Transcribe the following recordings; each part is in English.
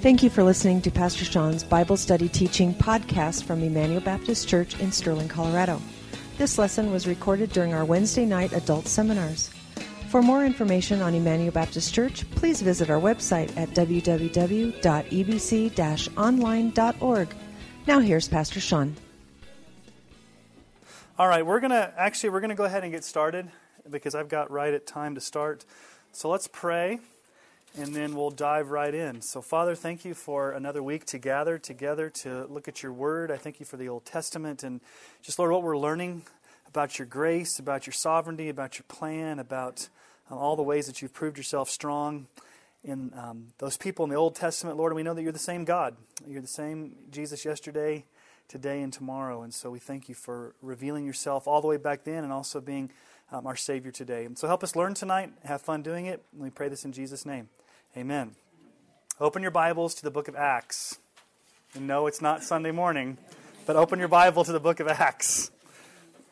Thank you for listening to Pastor Sean's Bible Study Teaching podcast from Emmanuel Baptist Church in Sterling, Colorado. This lesson was recorded during our Wednesday night adult seminars. For more information on Emmanuel Baptist Church, please visit our website at www.ebc online.org. Now here's Pastor Sean. All right, we're going to actually we're going to go ahead and get started because I've got right at time to start. So let's pray and then we'll dive right in. So, Father, thank you for another week to gather together to look at your word. I thank you for the Old Testament and just, Lord, what we're learning about your grace, about your sovereignty, about your plan, about um, all the ways that you've proved yourself strong in um, those people in the Old Testament, Lord. And we know that you're the same God. You're the same Jesus yesterday, today, and tomorrow. And so we thank you for revealing yourself all the way back then and also being um, our Savior today. And so help us learn tonight, have fun doing it. And we pray this in Jesus' name. Amen. Open your Bibles to the book of Acts. And no, it's not Sunday morning, but open your Bible to the book of Acts.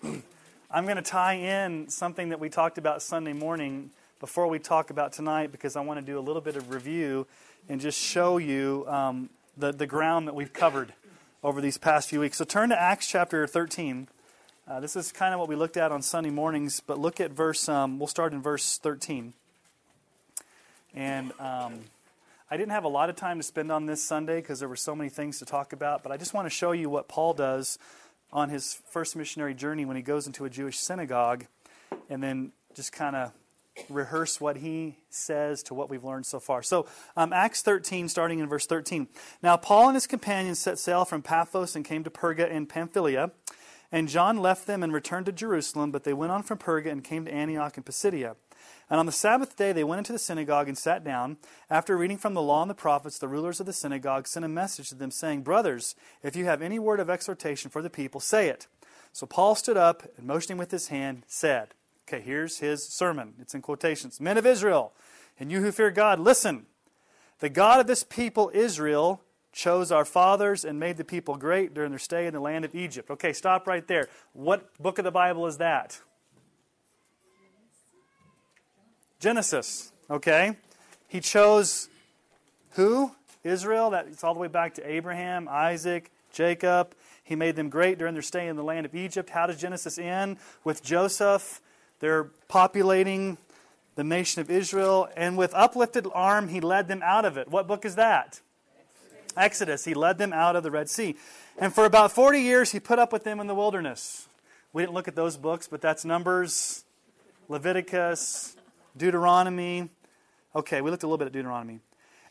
I'm going to tie in something that we talked about Sunday morning before we talk about tonight because I want to do a little bit of review and just show you um, the, the ground that we've covered over these past few weeks. So turn to Acts chapter 13. Uh, this is kind of what we looked at on Sunday mornings, but look at verse, um, we'll start in verse 13. And um, I didn't have a lot of time to spend on this Sunday because there were so many things to talk about, but I just want to show you what Paul does on his first missionary journey when he goes into a Jewish synagogue and then just kind of rehearse what he says to what we've learned so far. So, um, Acts 13, starting in verse 13. Now, Paul and his companions set sail from Paphos and came to Perga in Pamphylia. And John left them and returned to Jerusalem, but they went on from Perga and came to Antioch in Pisidia. And on the Sabbath day they went into the synagogue and sat down. After reading from the law and the prophets, the rulers of the synagogue sent a message to them, saying, Brothers, if you have any word of exhortation for the people, say it. So Paul stood up and, motioning with his hand, said, Okay, here's his sermon. It's in quotations. Men of Israel, and you who fear God, listen. The God of this people, Israel, chose our fathers and made the people great during their stay in the land of Egypt. Okay, stop right there. What book of the Bible is that? Genesis. Okay? He chose who? Israel. That's all the way back to Abraham, Isaac, Jacob. He made them great during their stay in the land of Egypt. How does Genesis end? With Joseph they're populating the nation of Israel, and with uplifted arm, he led them out of it. What book is that? Exodus. He led them out of the Red Sea. And for about 40 years, he put up with them in the wilderness. We didn't look at those books, but that's Numbers, Leviticus, Deuteronomy. Okay, we looked a little bit at Deuteronomy.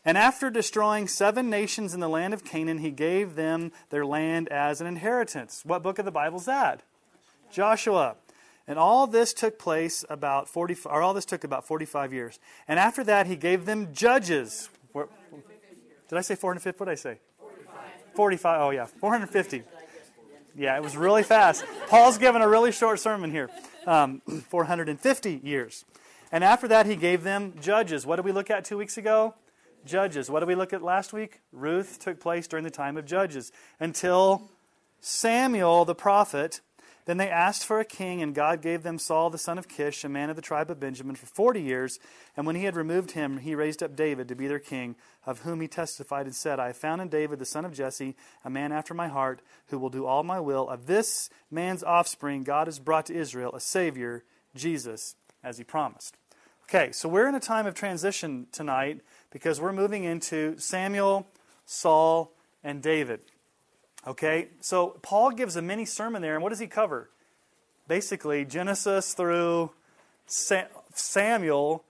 And after destroying seven nations in the land of Canaan, he gave them their land as an inheritance. What book of the Bible is that? Joshua. And all this took place about 40, or all this took about 45 years. And after that, he gave them judges. Did I say 450? What did I say? 45. 45. Oh, yeah. 450. Yeah, it was really fast. Paul's given a really short sermon here. Um, 450 years. And after that, he gave them judges. What did we look at two weeks ago? Judges. What did we look at last week? Ruth took place during the time of judges until Samuel the prophet then they asked for a king, and God gave them Saul the son of Kish, a man of the tribe of Benjamin, for forty years. And when he had removed him, he raised up David to be their king, of whom he testified and said, I have found in David the son of Jesse, a man after my heart, who will do all my will. Of this man's offspring, God has brought to Israel a Savior, Jesus, as he promised. Okay, so we're in a time of transition tonight because we're moving into Samuel, Saul, and David. Okay, so Paul gives a mini sermon there, and what does he cover? Basically, Genesis through Samuel,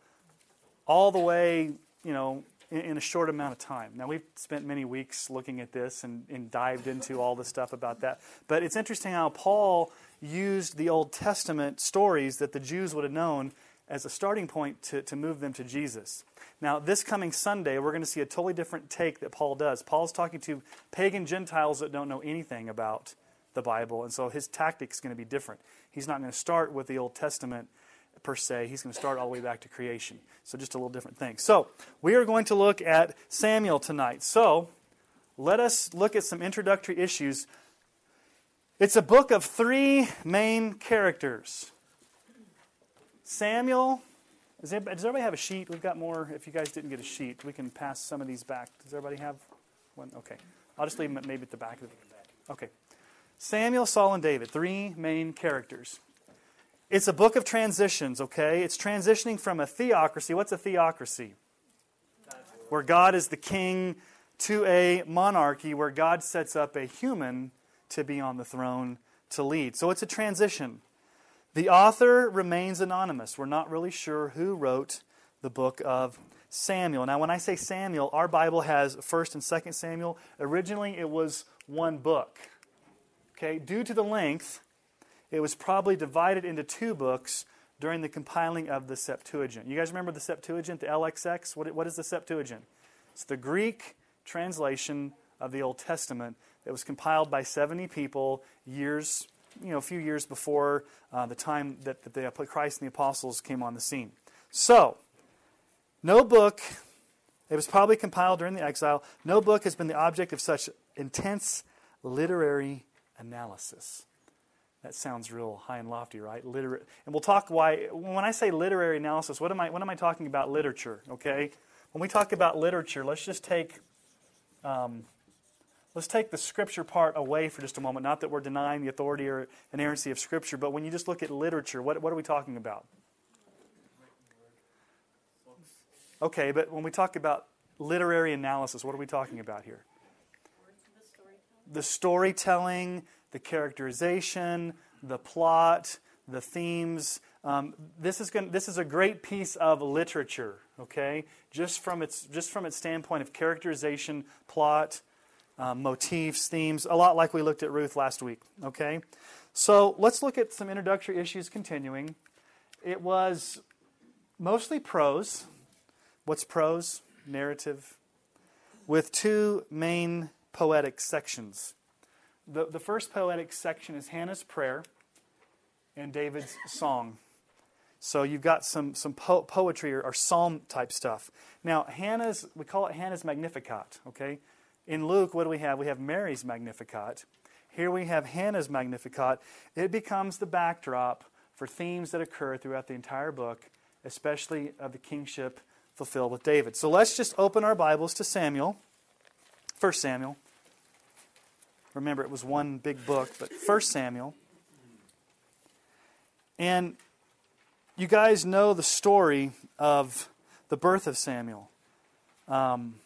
all the way, you know, in, a short amount of time. Now, we've spent many weeks looking at this and, and dived into all the stuff about that. But it's interesting how Paul used the Old Testament stories that the Jews would have known as a starting point to, to move them to Jesus. Now, this coming Sunday, we're going to see a totally different take that Paul does. Paul's talking to pagan Gentiles that don't know anything about the Bible, and so his tactic is going to be different. He's not going to start with the Old Testament per se, he's going to start all the way back to creation. So, just a little different thing. So, we are going to look at Samuel tonight. So, let us look at some introductory issues. It's a book of three main characters Samuel, Does everybody, does everybody have a sheet? We've got more. If you guys didn't get a sheet, we can pass some of these back. Does everybody have one? Okay. I'll just leave them maybe at the back of the. Okay. Samuel, Saul, and David, three main characters. It's a book of transitions, okay? It's transitioning from a theocracy. What's a theocracy? Where God is the king to a monarchy where God sets up a human to be on the throne to lead. So it's a transition. The author remains anonymous. We're not really sure who wrote the book of Samuel. Now, when I say Samuel, our Bible has 1st and 2nd Samuel. Originally, it was one book. Okay, due to the length, it was probably divided into two books during the compiling of the Septuagint. You guys remember the Septuagint, the LXX? What, what is the Septuagint? It's the Greek translation of the Old Testament that was compiled by 70 people years, you know, a few years before uh, the time that, that the, Christ and the apostles came on the scene. So, no book, it was probably compiled during the exile, no book has been the object of such intense literary analysis. That sounds real high and lofty, right? Liter- and we'll talk why. When I say literary analysis, what am I? What am I talking about? Literature, okay? When we talk about literature, let's just take um, let's take the scripture part away for just a moment. Not that we're denying the authority or inerrancy of scripture, but when you just look at literature, what, what are we talking about? Okay, but when we talk about literary analysis, what are we talking about here? The storytelling, the characterization, the plot, the themes. Um, this is going, this is a great piece of literature. Okay, just from its just from its standpoint of characterization, plot, um, motifs, themes, a lot like we looked at Ruth last week. Okay, so let's look at some introductory issues. Continuing, it was mostly prose. What's prose? Narrative, with two main poetic sections. The, the first poetic section is Hannah's prayer and David's song. So you've got some, some po- poetry or, or, psalm type stuff. Now, Hannah's, we call it Hannah's Magnificat, okay? In Luke, what do we have? We have Mary's Magnificat. Here we have Hannah's Magnificat. It becomes the backdrop for themes that occur throughout the entire book, especially of the kingship fulfilled with David. So let's just open our Bibles to Samuel, 1 Samuel. Remember, it was one big book, but 1 Samuel. And you guys know the story of the birth of Samuel. Um,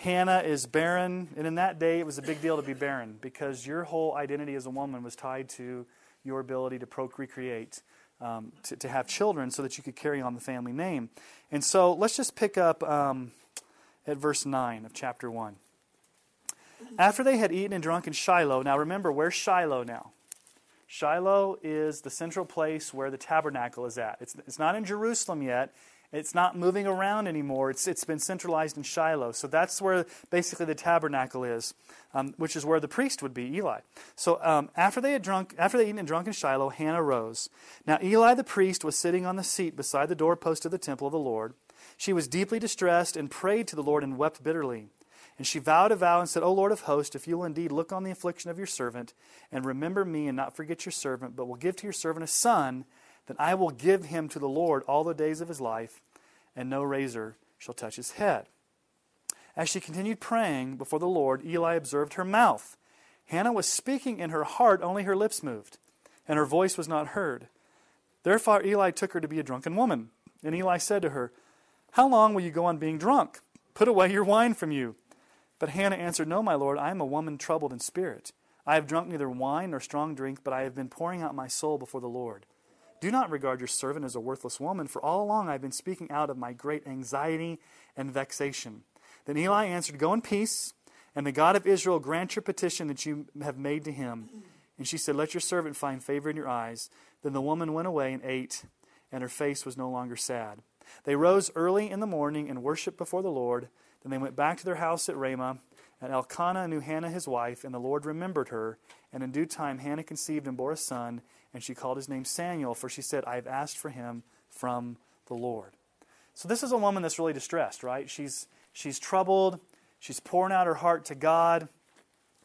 Hannah is barren, and in that day it was a big deal to be barren because your whole identity as a woman was tied to your ability to procreate, um, to, to, have children so that you could carry on the family name. And so let's just pick up um, at verse 9 of chapter 1. After they had eaten and drunk in Shiloh, now remember, where's Shiloh now? Shiloh is the central place where the tabernacle is at. It's, it's not in Jerusalem yet. It's not moving around anymore. It's, it's been centralized in Shiloh. So that's where basically the tabernacle is, um, which is where the priest would be, Eli. So um, after they had drunk, after they eaten and drunk in Shiloh, Hannah rose. Now Eli the priest was sitting on the seat beside the doorpost of the temple of the Lord. She was deeply distressed and prayed to the Lord and wept bitterly. And she vowed a vow and said, O Lord of hosts, if you will indeed look on the affliction of your servant and remember me and not forget your servant, but will give to your servant a son, then I will give him to the Lord all the days of his life, and no razor shall touch his head. As she continued praying before the Lord, Eli observed her mouth. Hannah was speaking in her heart, only her lips moved, and her voice was not heard. Therefore Eli took her to be a drunken woman. And Eli said to her, How long will you go on being drunk? Put away your wine from you. But Hannah answered, No, my lord, I am a woman troubled in spirit. I have drunk neither wine nor strong drink, but I have been pouring out my soul before the Lord. Do not regard your servant as a worthless woman, for all along I have been speaking out of my great anxiety and vexation. Then Eli answered, Go in peace, and the God of Israel grant your petition that you have made to him. And she said, Let your servant find favor in your eyes. Then the woman went away and ate, and her face was no longer sad. They rose early in the morning and worshipped before the Lord. Then they went back to their house at Ramah, and Elkanah knew Hannah his wife, and the Lord remembered her. And in due time Hannah conceived and bore a son, and she called his name Samuel, for she said, I have asked for him from the Lord. So this is a woman that's really distressed, right? She's, she's troubled. She's pouring out her heart to God.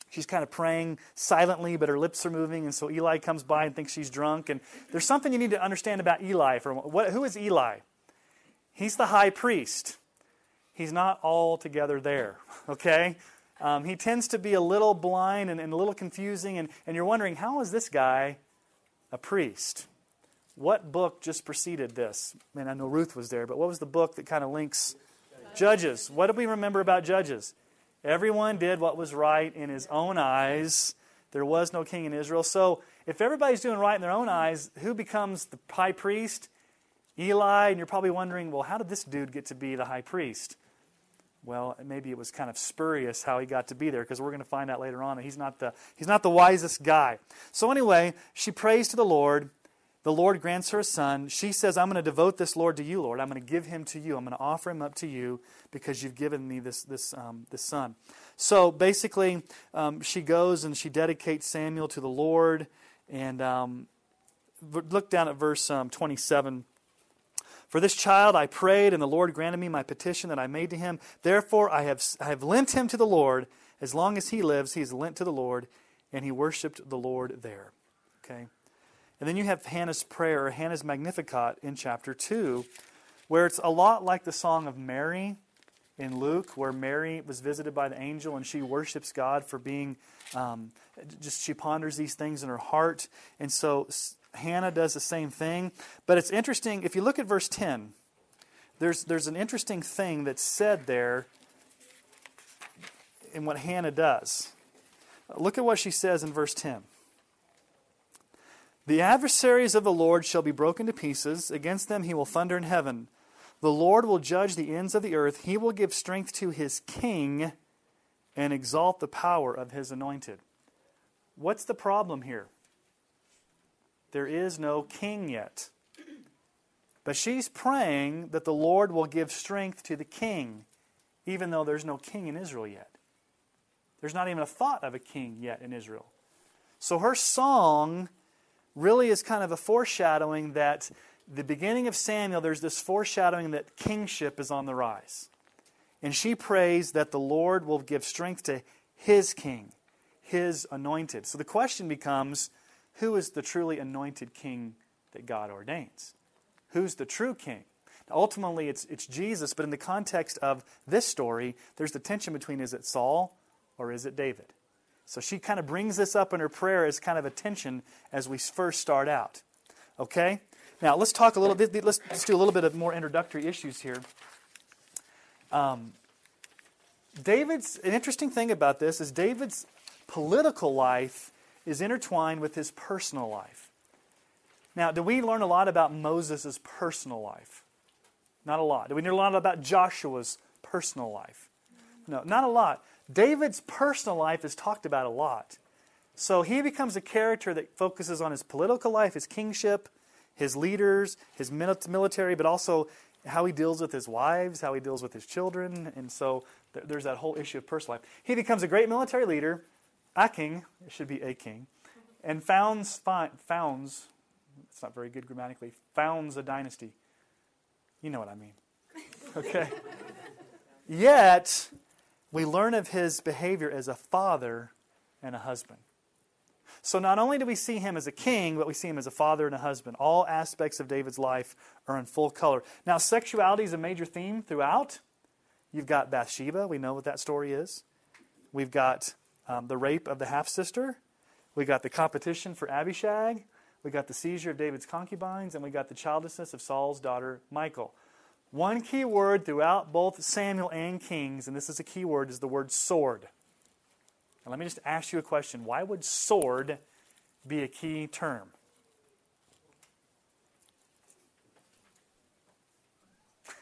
She's kind of praying silently, but her lips are moving, and so Eli comes by and thinks she's drunk. And there's something you need to understand about Eli. For what, who is Eli? He's the high priest. He's not altogether there, okay? Um, he tends to be a little blind and, and a little confusing, and, and you're wondering, how is this guy a priest? What book just preceded this? Man, I know Ruth was there, but what was the book that kind of links Judges? What do we remember about Judges? Everyone did what was right in his own eyes. There was no king in Israel. So, if everybody's doing right in their own eyes, who becomes the high priest? Eli, and you're probably wondering, well, how did this dude get to be the high priest? Well, maybe it was kind of spurious how he got to be there because we're going to find out later on that he's not the he's not the wisest guy. So anyway, she prays to the Lord. The Lord grants her a son. She says, "I'm going to devote this Lord to you, Lord. I'm going to give him to you. I'm going to offer him up to you because you've given me this this um, this son." So basically, um, she goes and she dedicates Samuel to the Lord. And um, look down at verse um, 27. For this child I prayed, and the Lord granted me my petition that I made to him. Therefore I have, I have lent him to the Lord. As long as he lives, he is lent to the Lord, and he worshiped the Lord there. Okay? And then you have Hannah's prayer, Hannah's Magnificat in chapter 2, where it's a lot like the song of Mary in Luke, where Mary was visited by the angel and she worships God for being, um, just she ponders these things in her heart. And so Hannah does the same thing. But it's interesting, if you look at verse 10, there's, there's an interesting thing that's said there in what Hannah does. Look at what she says in verse 10. The adversaries of the Lord shall be broken to pieces. Against them he will thunder in heaven. The Lord will judge the ends of the earth. He will give strength to his king and exalt the power of his anointed. What's the problem here? There is no king yet. But she's praying that the Lord will give strength to the king, even though there's no king in Israel yet. There's not even a thought of a king yet in Israel. So her song really is kind of a foreshadowing that the beginning of Samuel, there's this foreshadowing that kingship is on the rise. And she prays that the Lord will give strength to his king, his anointed. So the question becomes who is the truly anointed king that God ordains? Who's the true king? Now, ultimately, it's, it's Jesus, but in the context of this story, there's the tension between is it Saul or is it David? So she kind of brings this up in her prayer as kind of a tension as we first start out. Okay? Now, let's talk a little bit, let's, let's do a little bit of more introductory issues here. Um, David's, an interesting thing about this is David's political life is intertwined with his personal life. Now, do we learn a lot about Moses' personal life? Not a lot. Do we learn a lot about Joshua's personal life? No, not a lot. David's personal life is talked about a lot. So he becomes a character that focuses on his political life, his kingship, his leaders, his military, but also how he deals with his wives, how he deals with his children. And so there's that whole issue of personal life. He becomes a great military leader, a king, it should be a king, and founds, founds, it's not very good grammatically, founds a dynasty. You know what I mean. Okay? Yet, we learn of his behavior as a father and a husband. So not only do we see him as a king, but we see him as a father and a husband. All aspects of David's life are in full color. Now, sexuality is a major theme throughout. You've got Bathsheba. We know what that story is. We've got um, the rape of the half sister. We got the competition for Abishag. We got the seizure of David's concubines, and we got the childlessness of Saul's daughter Michal. One key word throughout both Samuel and Kings, and this is a key word, is the word sword. And let me just ask you a question. Why would sword be a key term?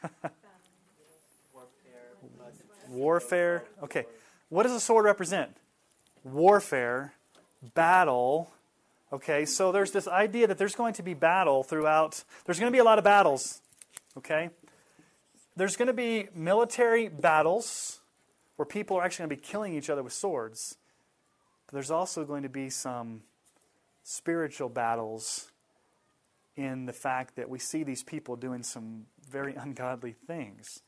Warfare. Okay. What does a sword represent? Warfare, battle. Okay, so there's this idea that there's going to be battle throughout. There's going to be a lot of battles. Okay? There's going to be military battles where people are actually going to be killing each other with swords. But there's also going to be some spiritual battles in the fact that we see these people doing some very ungodly things.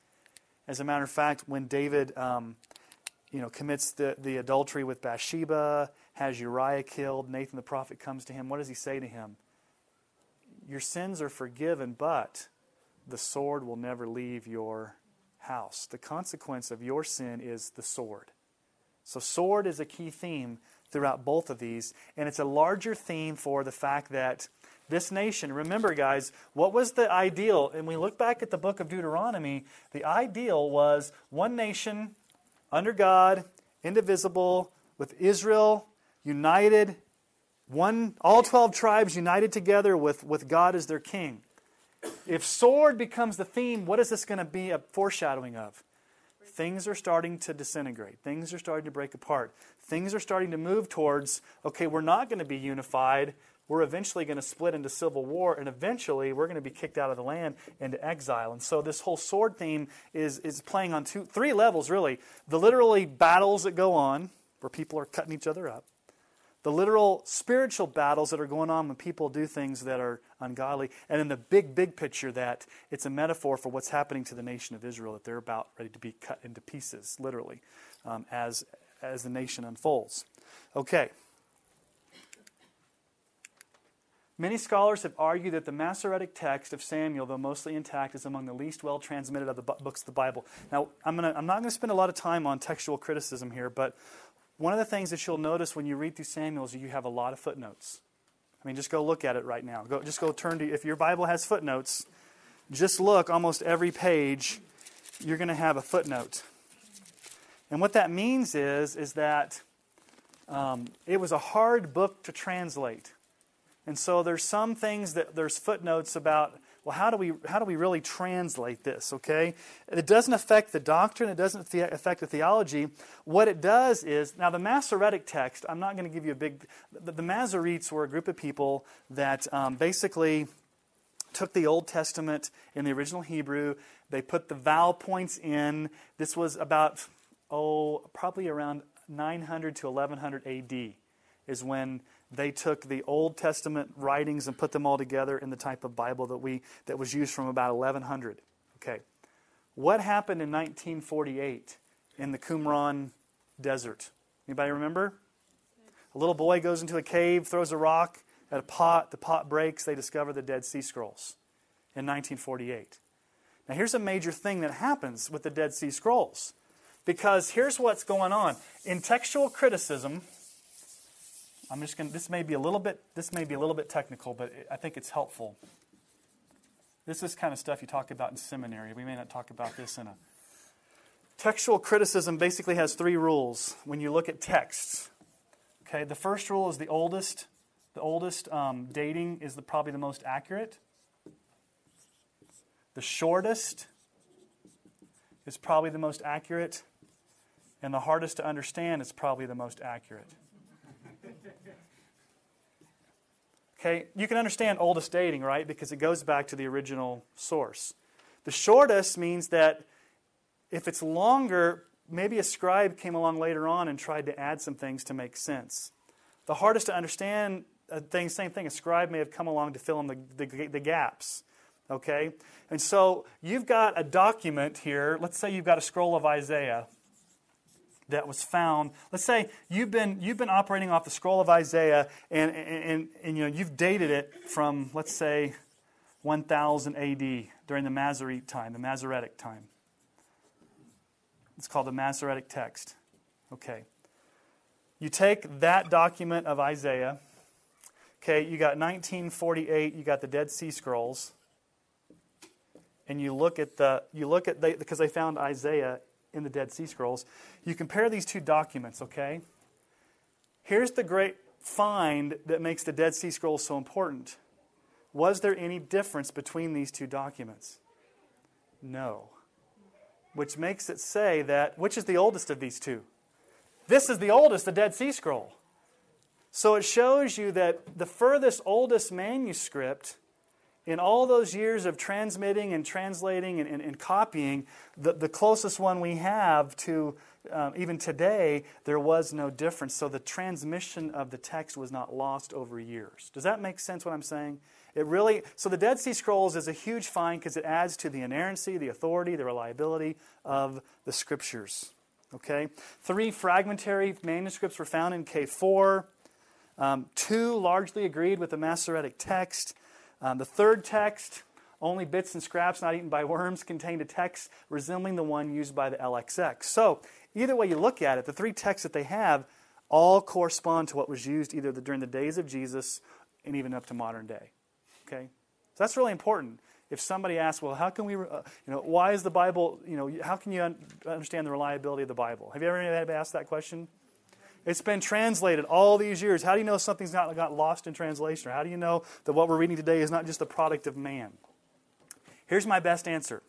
As a matter of fact, when David um, you know, commits the, the adultery with Bathsheba, has Uriah killed, Nathan the prophet comes to him. What does he say to him? Your sins are forgiven, but the sword will never leave your house. The consequence of your sin is the sword. So, sword is a key theme throughout both of these, and it's a larger theme for the fact that this nation, remember, guys, what was the ideal? And we look back at the book of Deuteronomy, the ideal was one nation under God, indivisible, with Israel united, one, all 12 tribes united together with, with God as their king. If sword becomes the theme, what is this going to be a foreshadowing of? Things are starting to disintegrate. Things are starting to break apart. Things are starting to move towards, okay, we're not going to be unified. We're eventually going to split into civil war, and eventually we're going to be kicked out of the land into exile. And so this whole sword theme is, is playing on two, three levels, really. The literally battles that go on, where people are cutting each other up the literal spiritual battles that are going on when people do things that are ungodly, and in the big, big picture that it's a metaphor for what's happening to the nation of Israel, that they're about ready to be cut into pieces, literally, um, as, as the nation unfolds. Okay. Many scholars have argued that the Masoretic text of Samuel, though mostly intact, is among the least well transmitted of the books of the Bible. Now, I'm, gonna, I'm not going to spend a lot of time on textual criticism here, but one of the things that you'll notice when you read through Samuel is you have a lot of footnotes. I mean, just go look at it right now. Go, just go turn to, if your Bible has footnotes, just look almost every page, you're going to have a footnote. And what that means is, is that um, it was a hard book to translate. And so there's some things that there's footnotes about well, how do we how do we really translate this? Okay, it doesn't affect the doctrine. It doesn't affect the theology. What it does is now the Masoretic text. I'm not going to give you a big. The, the Masoretes were a group of people that um, basically took the Old Testament in the original Hebrew. They put the vowel points in. This was about oh probably around 900 to 1100 A.D. is when they took the Old Testament writings and put them all together in the type of Bible that we that was used from about 1100. Okay. What happened in 1948 in the Qumran desert? Anybody remember? A little boy goes into a cave, throws a rock at a pot, the pot breaks, they discover the Dead Sea Scrolls in 1948. Now here's a major thing that happens with the Dead Sea Scrolls. Because here's what's going on. In textual criticism, I'm just going to, this may be a little bit, this may be a little bit technical, but I think it's helpful. This is kind of stuff you talk about in seminary. We may not talk about this in a. Textual criticism basically has three rules when you look at texts. Okay, the first rule is the oldest. The oldest um, dating is the, probably the most accurate. The shortest is probably the most accurate. And the hardest to understand is probably the most accurate. Okay, you can understand oldest dating, right? Because it goes back to the original source. The shortest means that if it's longer, maybe a scribe came along later on and tried to add some things to make sense. The hardest to understand uh, thing, same thing, a scribe may have come along to fill in the, the, the gaps. Okay? And so you've got a document here. Let's say you've got a scroll of Isaiah that was found. Let's say you've been, you've been operating off the scroll of Isaiah and, and, and, and you know, you've dated it from, let's say, 1000 AD during the Masoretic time, the Masoretic time. It's called the Masoretic text. Okay. You take that document of Isaiah. Okay, you got 1948, you got the Dead Sea Scrolls. And you look at the you look at they because they found Isaiah in the Dead Sea Scrolls. You compare these two documents, okay? Here's the great find that makes the Dead Sea Scrolls so important. Was there any difference between these two documents? No. Which makes it say that, which is the oldest of these two? This is the oldest, the Dead Sea Scroll. So it shows you that the furthest oldest manuscript in all those years of transmitting and translating and, and, and copying, the, the closest one we have to um, even today, there was no difference. So the transmission of the text was not lost over years. Does that make sense what I'm saying? It really, so the Dead Sea Scrolls is a huge find because it adds to the inerrancy, the authority, the reliability of the scriptures. Okay? Three fragmentary manuscripts were found in K4. Um, two largely agreed with the Masoretic text. Um, the third text Only bits and scraps not eaten by worms contained a text resembling the one used by the LXX. So, either way you look at it, the three texts that they have all correspond to what was used either during the days of Jesus and even up to modern day. Okay? So that's really important. If somebody asks, well, how can we, uh, you know, why is the Bible, you know, how can you un- understand the reliability of the Bible? Have you ever asked that question? It's been translated all these years. How do you know something's not got lost in translation? Or how do you know that what we're reading today is not just the product of man? Here's my best answer.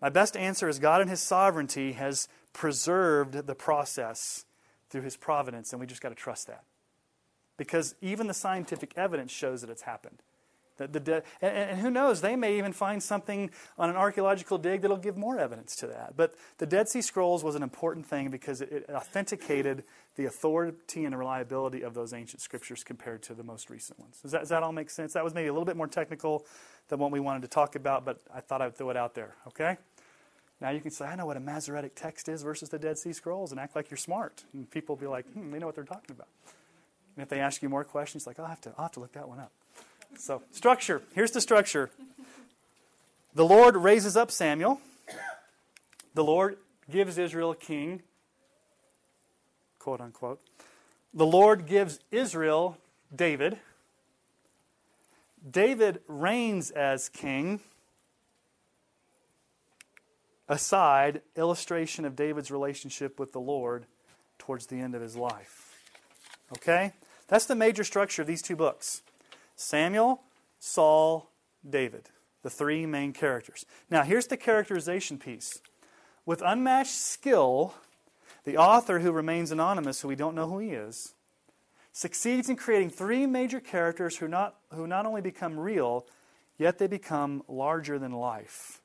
My best answer is God in His sovereignty has preserved the process through His providence, and we just got to trust that. Because even the scientific evidence shows that it's happened. That the de- and, and, who knows, they may even find something on an archaeological dig that'll give more evidence to that. But the Dead Sea Scrolls was an important thing because it, it authenticated the authority and reliability of those ancient scriptures compared to the most recent ones. Does that, does that all make sense? That was maybe a little bit more technical than what we wanted to talk about, but I thought I'd throw it out there, okay? Now you can say, I know what a Masoretic text is versus the Dead Sea Scrolls and act like you're smart. And people will be like, hmm, they know what they're talking about. And if they ask you more questions, like, I'll have to, I'll have to look that one up. So, structure. Here's the structure. The Lord raises up Samuel. The Lord gives Israel a king, quote unquote. The Lord gives Israel David. David reigns as king. Aside, illustration of David's relationship with the Lord towards the end of his life. Okay? That's the major structure of these two books. Samuel, Saul, David, the three main characters. Now, here's the characterization piece. With unmatched skill, the author, who remains anonymous, who we don't know who he is, succeeds in creating three major characters who not, who not only become real, yet they become larger than life.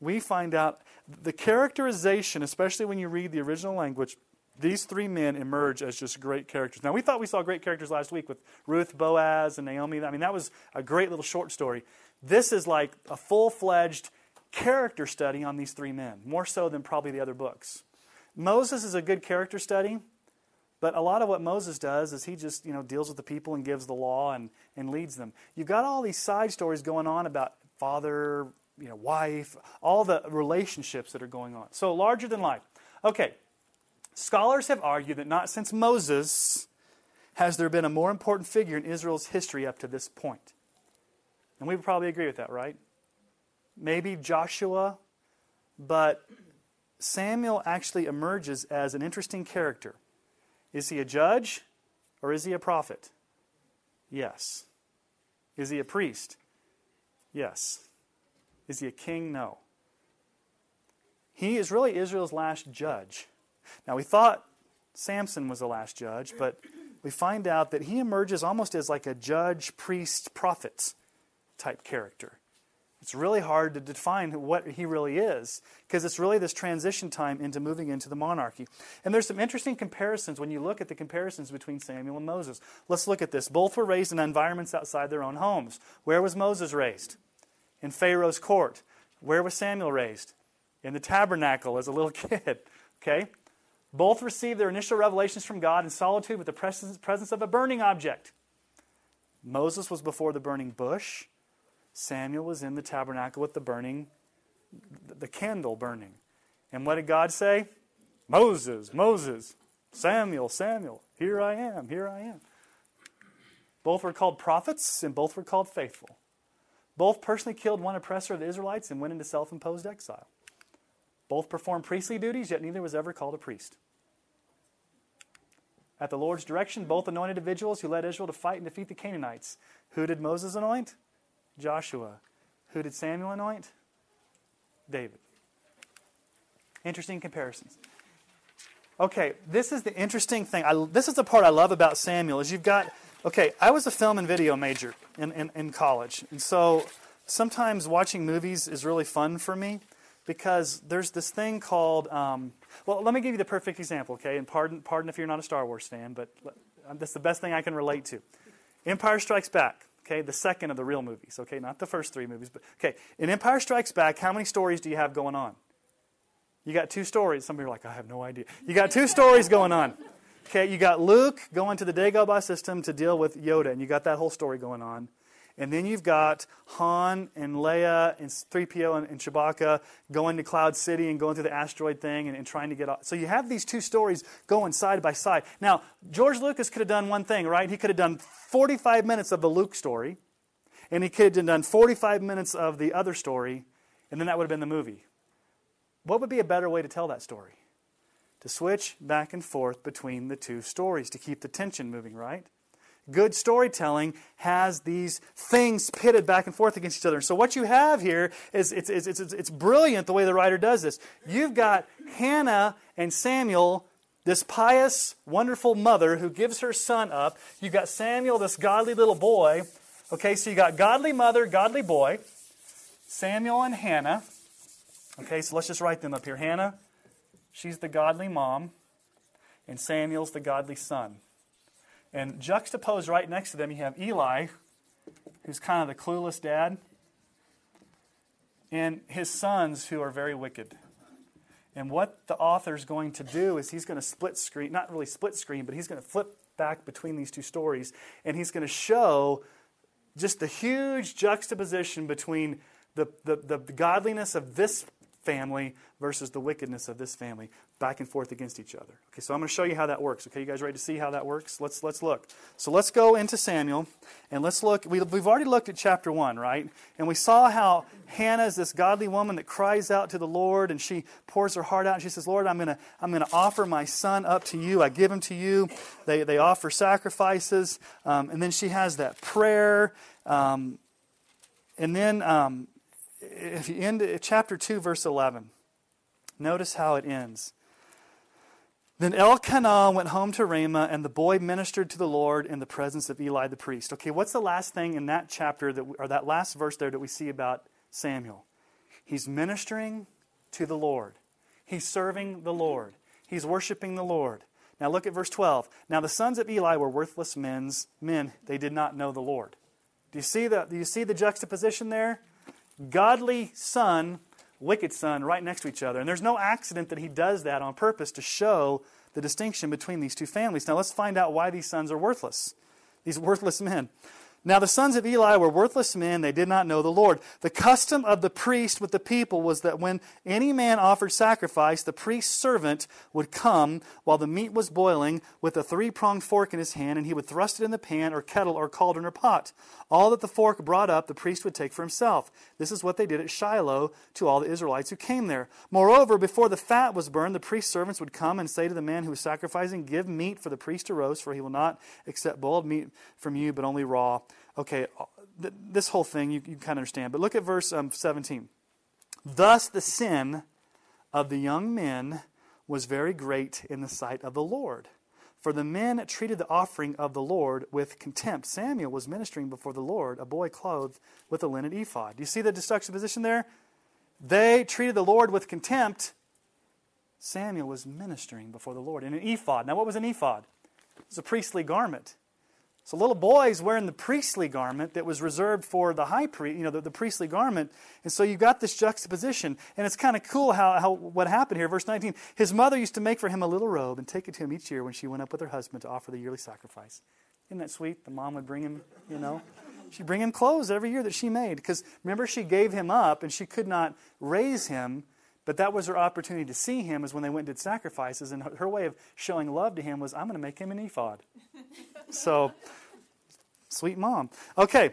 We find out the characterization, especially when you read the original language, these three men emerge as just great characters. Now, we thought we saw great characters last week with Ruth, Boaz, and Naomi. I mean, that was a great little short story. This is like a full fledged character study on these three men, more so than probably the other books. Moses is a good character study, but a lot of what Moses does is he just you know deals with the people and gives the law and, and leads them. You've got all these side stories going on about father, you know, wife, all the relationships that are going on. So larger than life. Okay, Scholars have argued that not since Moses has there been a more important figure in Israel's history up to this point. And we would probably agree with that, right? Maybe Joshua, but Samuel actually emerges as an interesting character. Is he a judge or is he a prophet? Yes. Is he a priest? Yes. Is he a king? No. He is really Israel's last judge. Now, we thought Samson was the last judge, but we find out that he emerges almost as like a judge, priest, prophet type character. It's really hard to define what he really is because it's really this transition time into moving into the monarchy. And there's some interesting comparisons when you look at the comparisons between Samuel and Moses. Let's look at this. Both were raised in environments outside their own homes. Where was Moses raised? In Pharaoh's court. Where was Samuel raised? In the tabernacle as a little kid. Okay? Both received their initial revelations from God in solitude with the presence of a burning object. Moses was before the burning bush. Samuel was in the tabernacle with the burning, the candle burning. And what did God say? Moses, Moses, Samuel, Samuel, here I am, here I am. Both were called prophets and both were called faithful. Both personally killed one oppressor of the Israelites and went into self imposed exile. Both performed priestly duties, yet neither was ever called a priest. At the Lord's direction, both anointed individuals who led Israel to fight and defeat the Canaanites. Who did Moses anoint? Joshua. Who did Samuel anoint? David. Interesting comparisons. Okay, this is the interesting thing. I, this is the part I love about Samuel is you've got, okay, I was a film and video major in, in, in college. And so sometimes watching movies is really fun for me because there's this thing called. Um, well, let me give you the perfect example, okay? And pardon, pardon if you're not a Star Wars fan, but that's the best thing I can relate to. Empire Strikes Back, okay? The second of the real movies, okay? Not the first three movies, but okay. In Empire Strikes Back, how many stories do you have going on? You got two stories. Some you are like, I have no idea. You got two stories going on. Okay, you got Luke going to the Dagobah system to deal with Yoda, and you got that whole story going on. And then you've got Han and Leia and 3PO and, and Chewbacca going to Cloud City and going through the asteroid thing and, and trying to get off. So you have these two stories going side by side. Now, George Lucas could have done one thing, right? He could have done 45 minutes of the Luke story, and he could have done 45 minutes of the other story, and then that would have been the movie. What would be a better way to tell that story? To switch back and forth between the two stories to keep the tension moving, right? Good storytelling has these things pitted back and forth against each other. So what you have here is it's, it's, it's, it's brilliant the way the writer does this. You've got Hannah and Samuel, this pious, wonderful mother who gives her son up. You've got Samuel, this godly little boy. Okay, so you got godly mother, godly boy, Samuel and Hannah. Okay, so let's just write them up here. Hannah, she's the godly mom, and Samuel's the godly son. And juxtaposed right next to them, you have Eli, who's kind of the clueless dad, and his sons, who are very wicked. And what the author's going to do is he's going to split screen, not really split screen, but he's going to flip back between these two stories, and he's going to show just the huge juxtaposition between the, the, the godliness of this family versus the wickedness of this family back and forth against each other. Okay, so I'm going to show you how that works. Okay, you guys ready to see how that works? Let's let's look. So let's go into Samuel and let's look. We, we've already looked at chapter one, right? And we saw how Hannah is this godly woman that cries out to the Lord and she pours her heart out and she says, "Lord, I'm going to I'm going to offer my son up to you. I give him to you." They they offer sacrifices, um, and then she has that prayer. Um, and then um, if you end chapter 2, verse 11, notice how it ends. Then Elkanah went home to Ramah, and the boy ministered to the Lord in the presence of Eli the priest. Okay, what's the last thing in that chapter, that we, or that last verse there that we see about Samuel? He's ministering to the Lord, he's serving the Lord, he's worshiping the Lord. Now look at verse 12. Now the sons of Eli were worthless men's men, they did not know the Lord. Do you see the, do you see the juxtaposition there? godly son, wicked son right next to each other. And there's no accident that he does that on purpose to show the distinction between these two families. Now let's find out why these sons are worthless. These worthless men. Now, the sons of Eli were worthless men. They did not know the Lord. The custom of the priest with the people was that when any man offered sacrifice, the priest's servant would come while the meat was boiling with a three pronged fork in his hand, and he would thrust it in the pan or kettle or cauldron or pot. All that the fork brought up, the priest would take for himself. This is what they did at Shiloh to all the Israelites who came there. Moreover, before the fat was burned, the priest's servants would come and say to the man who was sacrificing, Give meat for the priest to roast, for he will not accept boiled meat from you, but only raw okay, th- this whole thing you, you kind of understand. But look at verse um, 17. Thus the sin of the young men was very great in the sight of the Lord. For the men treated the offering of the Lord with contempt. Samuel was ministering before the Lord, a boy clothed with a linen ephod. Do you see the juxtaposition there? They treated the Lord with contempt. Samuel was ministering before the Lord in an ephod. Now, what was an ephod? It was a priestly garment. So little boys wearing the priestly garment that was reserved for the high priest, you know, the, the, priestly garment. And so you've got this juxtaposition. And it's kind of cool how, how what happened here. Verse 19, his mother used to make for him a little robe and take it to him each year when she went up with her husband to offer the yearly sacrifice. Isn't that sweet? The mom would bring him, you know. She'd bring him clothes every year that she made. Because remember, she gave him up and she could not raise him. But that was her opportunity to see him, is when they went and did sacrifices. And her way of showing love to him was, I'm going to make him an ephod. So, sweet mom. Okay.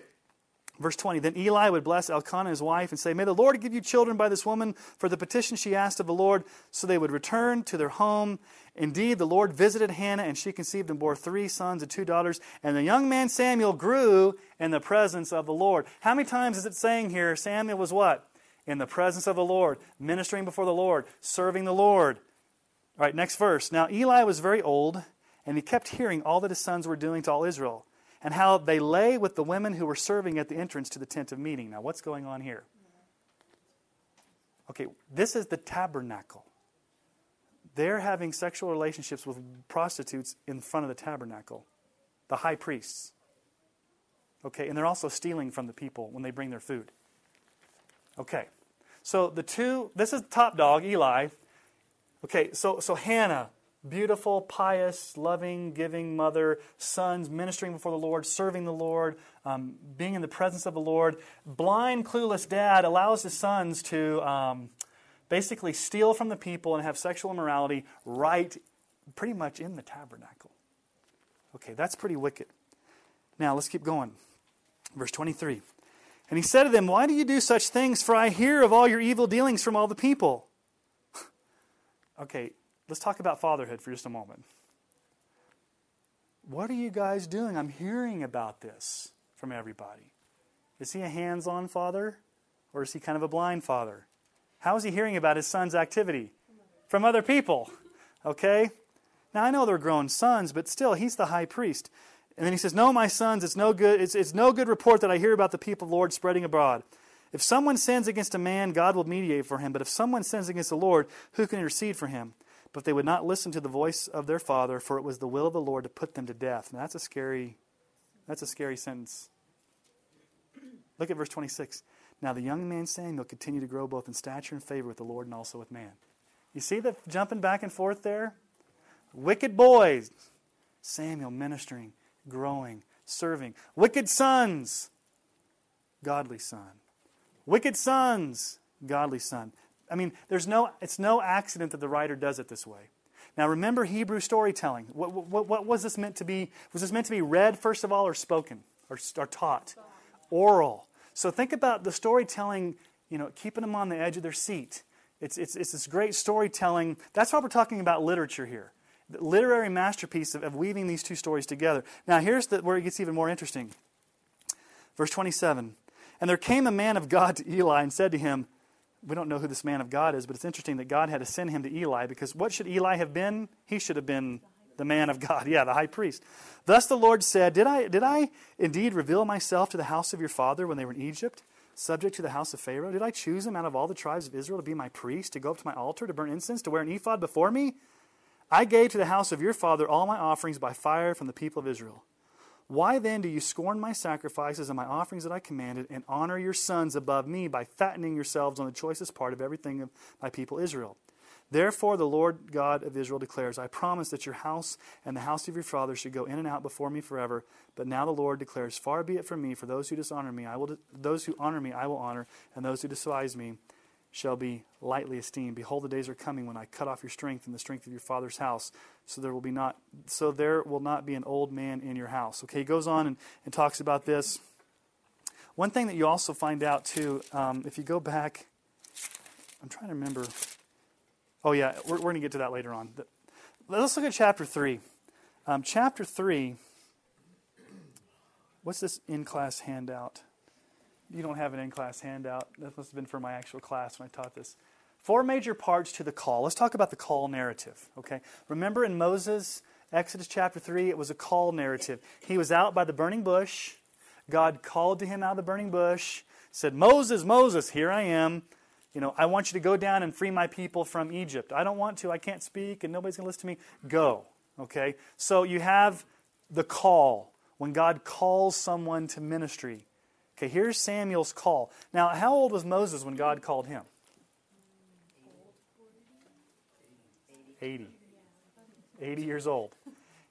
Verse 20, then Eli would bless Elkanah, his wife, and say, May the Lord give you children by this woman for the petition she asked of the Lord. So they would return to their home. Indeed, the Lord visited Hannah, and she conceived and bore three sons and two daughters. And the young man Samuel grew in the presence of the Lord. How many times is it saying here Samuel was what? In the presence of the Lord, ministering before the Lord, serving the Lord. All right, next verse. Now Eli was very old and he kept hearing all that his sons were doing to all Israel, and how they lay with the women who were serving at the entrance to the tent of meeting. Now, what's going on here? Okay, this is the tabernacle. They're having sexual relationships with prostitutes in front of the tabernacle, the high priests. Okay, and they're also stealing from the people when they bring their food. Okay, so the two, this is top dog, Eli. Okay, so, so Hannah, beautiful, pious, loving, giving mother, sons ministering before the Lord, serving the Lord, um, being in the presence of the Lord. Blind, clueless dad allows his sons to um, basically steal from the people and have sexual immorality right pretty much in the tabernacle. Okay, that's pretty wicked. Now, let's keep going. Verse 23. And he said to them, Why do you do such things? For I hear of all your evil dealings from all the people. okay, let's talk about fatherhood for just a moment. What are you guys doing? I'm hearing about this from everybody. Is he a hands on father or is he kind of a blind father? How is he hearing about his son's activity? From other people. Okay? Now I know they're grown sons, but still, he's the high priest. And then he says, No, my sons, it's no good, it's, it's no good report that I hear about the people of the Lord spreading abroad. If someone sins against a man, God will mediate for him. But if someone sins against the Lord, who can intercede for him? But they would not listen to the voice of their father, for it was the will of the Lord to put them to death. Now that's a scary, that's a scary sentence. Look at verse 26. Now the young man Samuel continued to grow both in stature and favor with the Lord and also with man. You see the jumping back and forth there? Wicked boys, Samuel ministering, growing, serving. Wicked sons, godly son. Wicked sons, godly son. I mean, there's no, it's no accident that the writer does it this way. Now, remember Hebrew storytelling. What, what, what, was this meant to be? Was this meant to be read, first of all, or spoken, or, or taught? Oral. So think about the storytelling, you know, keeping them on the edge of their seat. It's, it's, it's this great storytelling. That's why we're talking about literature here. The literary masterpiece of, of weaving these two stories together. Now, here's the, where it gets even more interesting. Verse 27 And there came a man of God to Eli and said to him, we don't know who this man of God is, but it's interesting that God had to send him to Eli because what should Eli have been? He should have been the man of God. Yeah, the high priest. Thus the Lord said, Did I, did I indeed reveal myself to the house of your father when they were in Egypt, subject to the house of Pharaoh? Did I choose him out of all the tribes of Israel to be my priest, to go up to my altar, to burn incense, to wear an ephod before me? I gave to the house of your father all my offerings by fire from the people of Israel. Why then do you scorn my sacrifices and my offerings that I commanded, and honor your sons above me by fattening yourselves on the choicest part of everything of my people Israel? Therefore, the Lord God of Israel declares, I promise that your house and the house of your father should go in and out before me forever. But now the Lord declares, Far be it from me, for those who dishonor me, I will, those who honor me, I will honor, and those who despise me, shall be lightly esteemed. Behold, the days are coming when I cut off your strength and the strength of your father's house, so there will be not so there will not be an old man in your house. Okay, he goes on and, and talks about this. One thing that you also find out too, um, if you go back, I'm trying to remember. Oh yeah, we're, we're going to get to that later on. Let's look at chapter three. Um, chapter three. What's this in class handout? You don't have an in class handout. That must have been for my actual class when I taught this. Four major parts to the call. Let's talk about the call narrative. Okay. Remember in Moses, Exodus chapter 3, it was a call narrative. He was out by the burning bush. God called to him out of the burning bush, said, Moses, Moses, here I am. You know, I want you to go down and free my people from Egypt. I don't want to. I can't speak, and nobody's going to listen to me. Go. Okay? So you have the call. When God calls someone to ministry, Okay, here's Samuel's call. Now, how old was Moses when God called him? 80. 80 years old.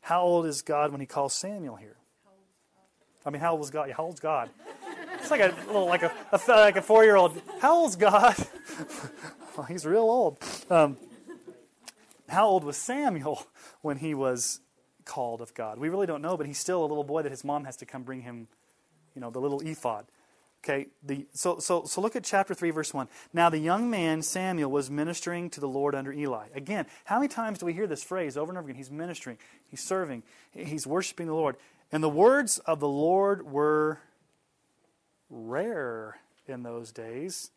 How old is God when he calls Samuel here? I mean, how old was God? How old's God? It's like a little, like a, a like a four-year-old. How old's God? well, he's real old. Um, how old was Samuel when he was called of God? We really don't know, but he's still a little boy that his mom has to come bring him you know, the little ephod. Okay, the, so, so, so look at chapter 3, verse 1. Now the young man, Samuel, was ministering to the Lord under Eli. Again, how many times do we hear this phrase over and over again? He's ministering, he's serving, he's worshiping the Lord. And the words of the Lord were rare in those days.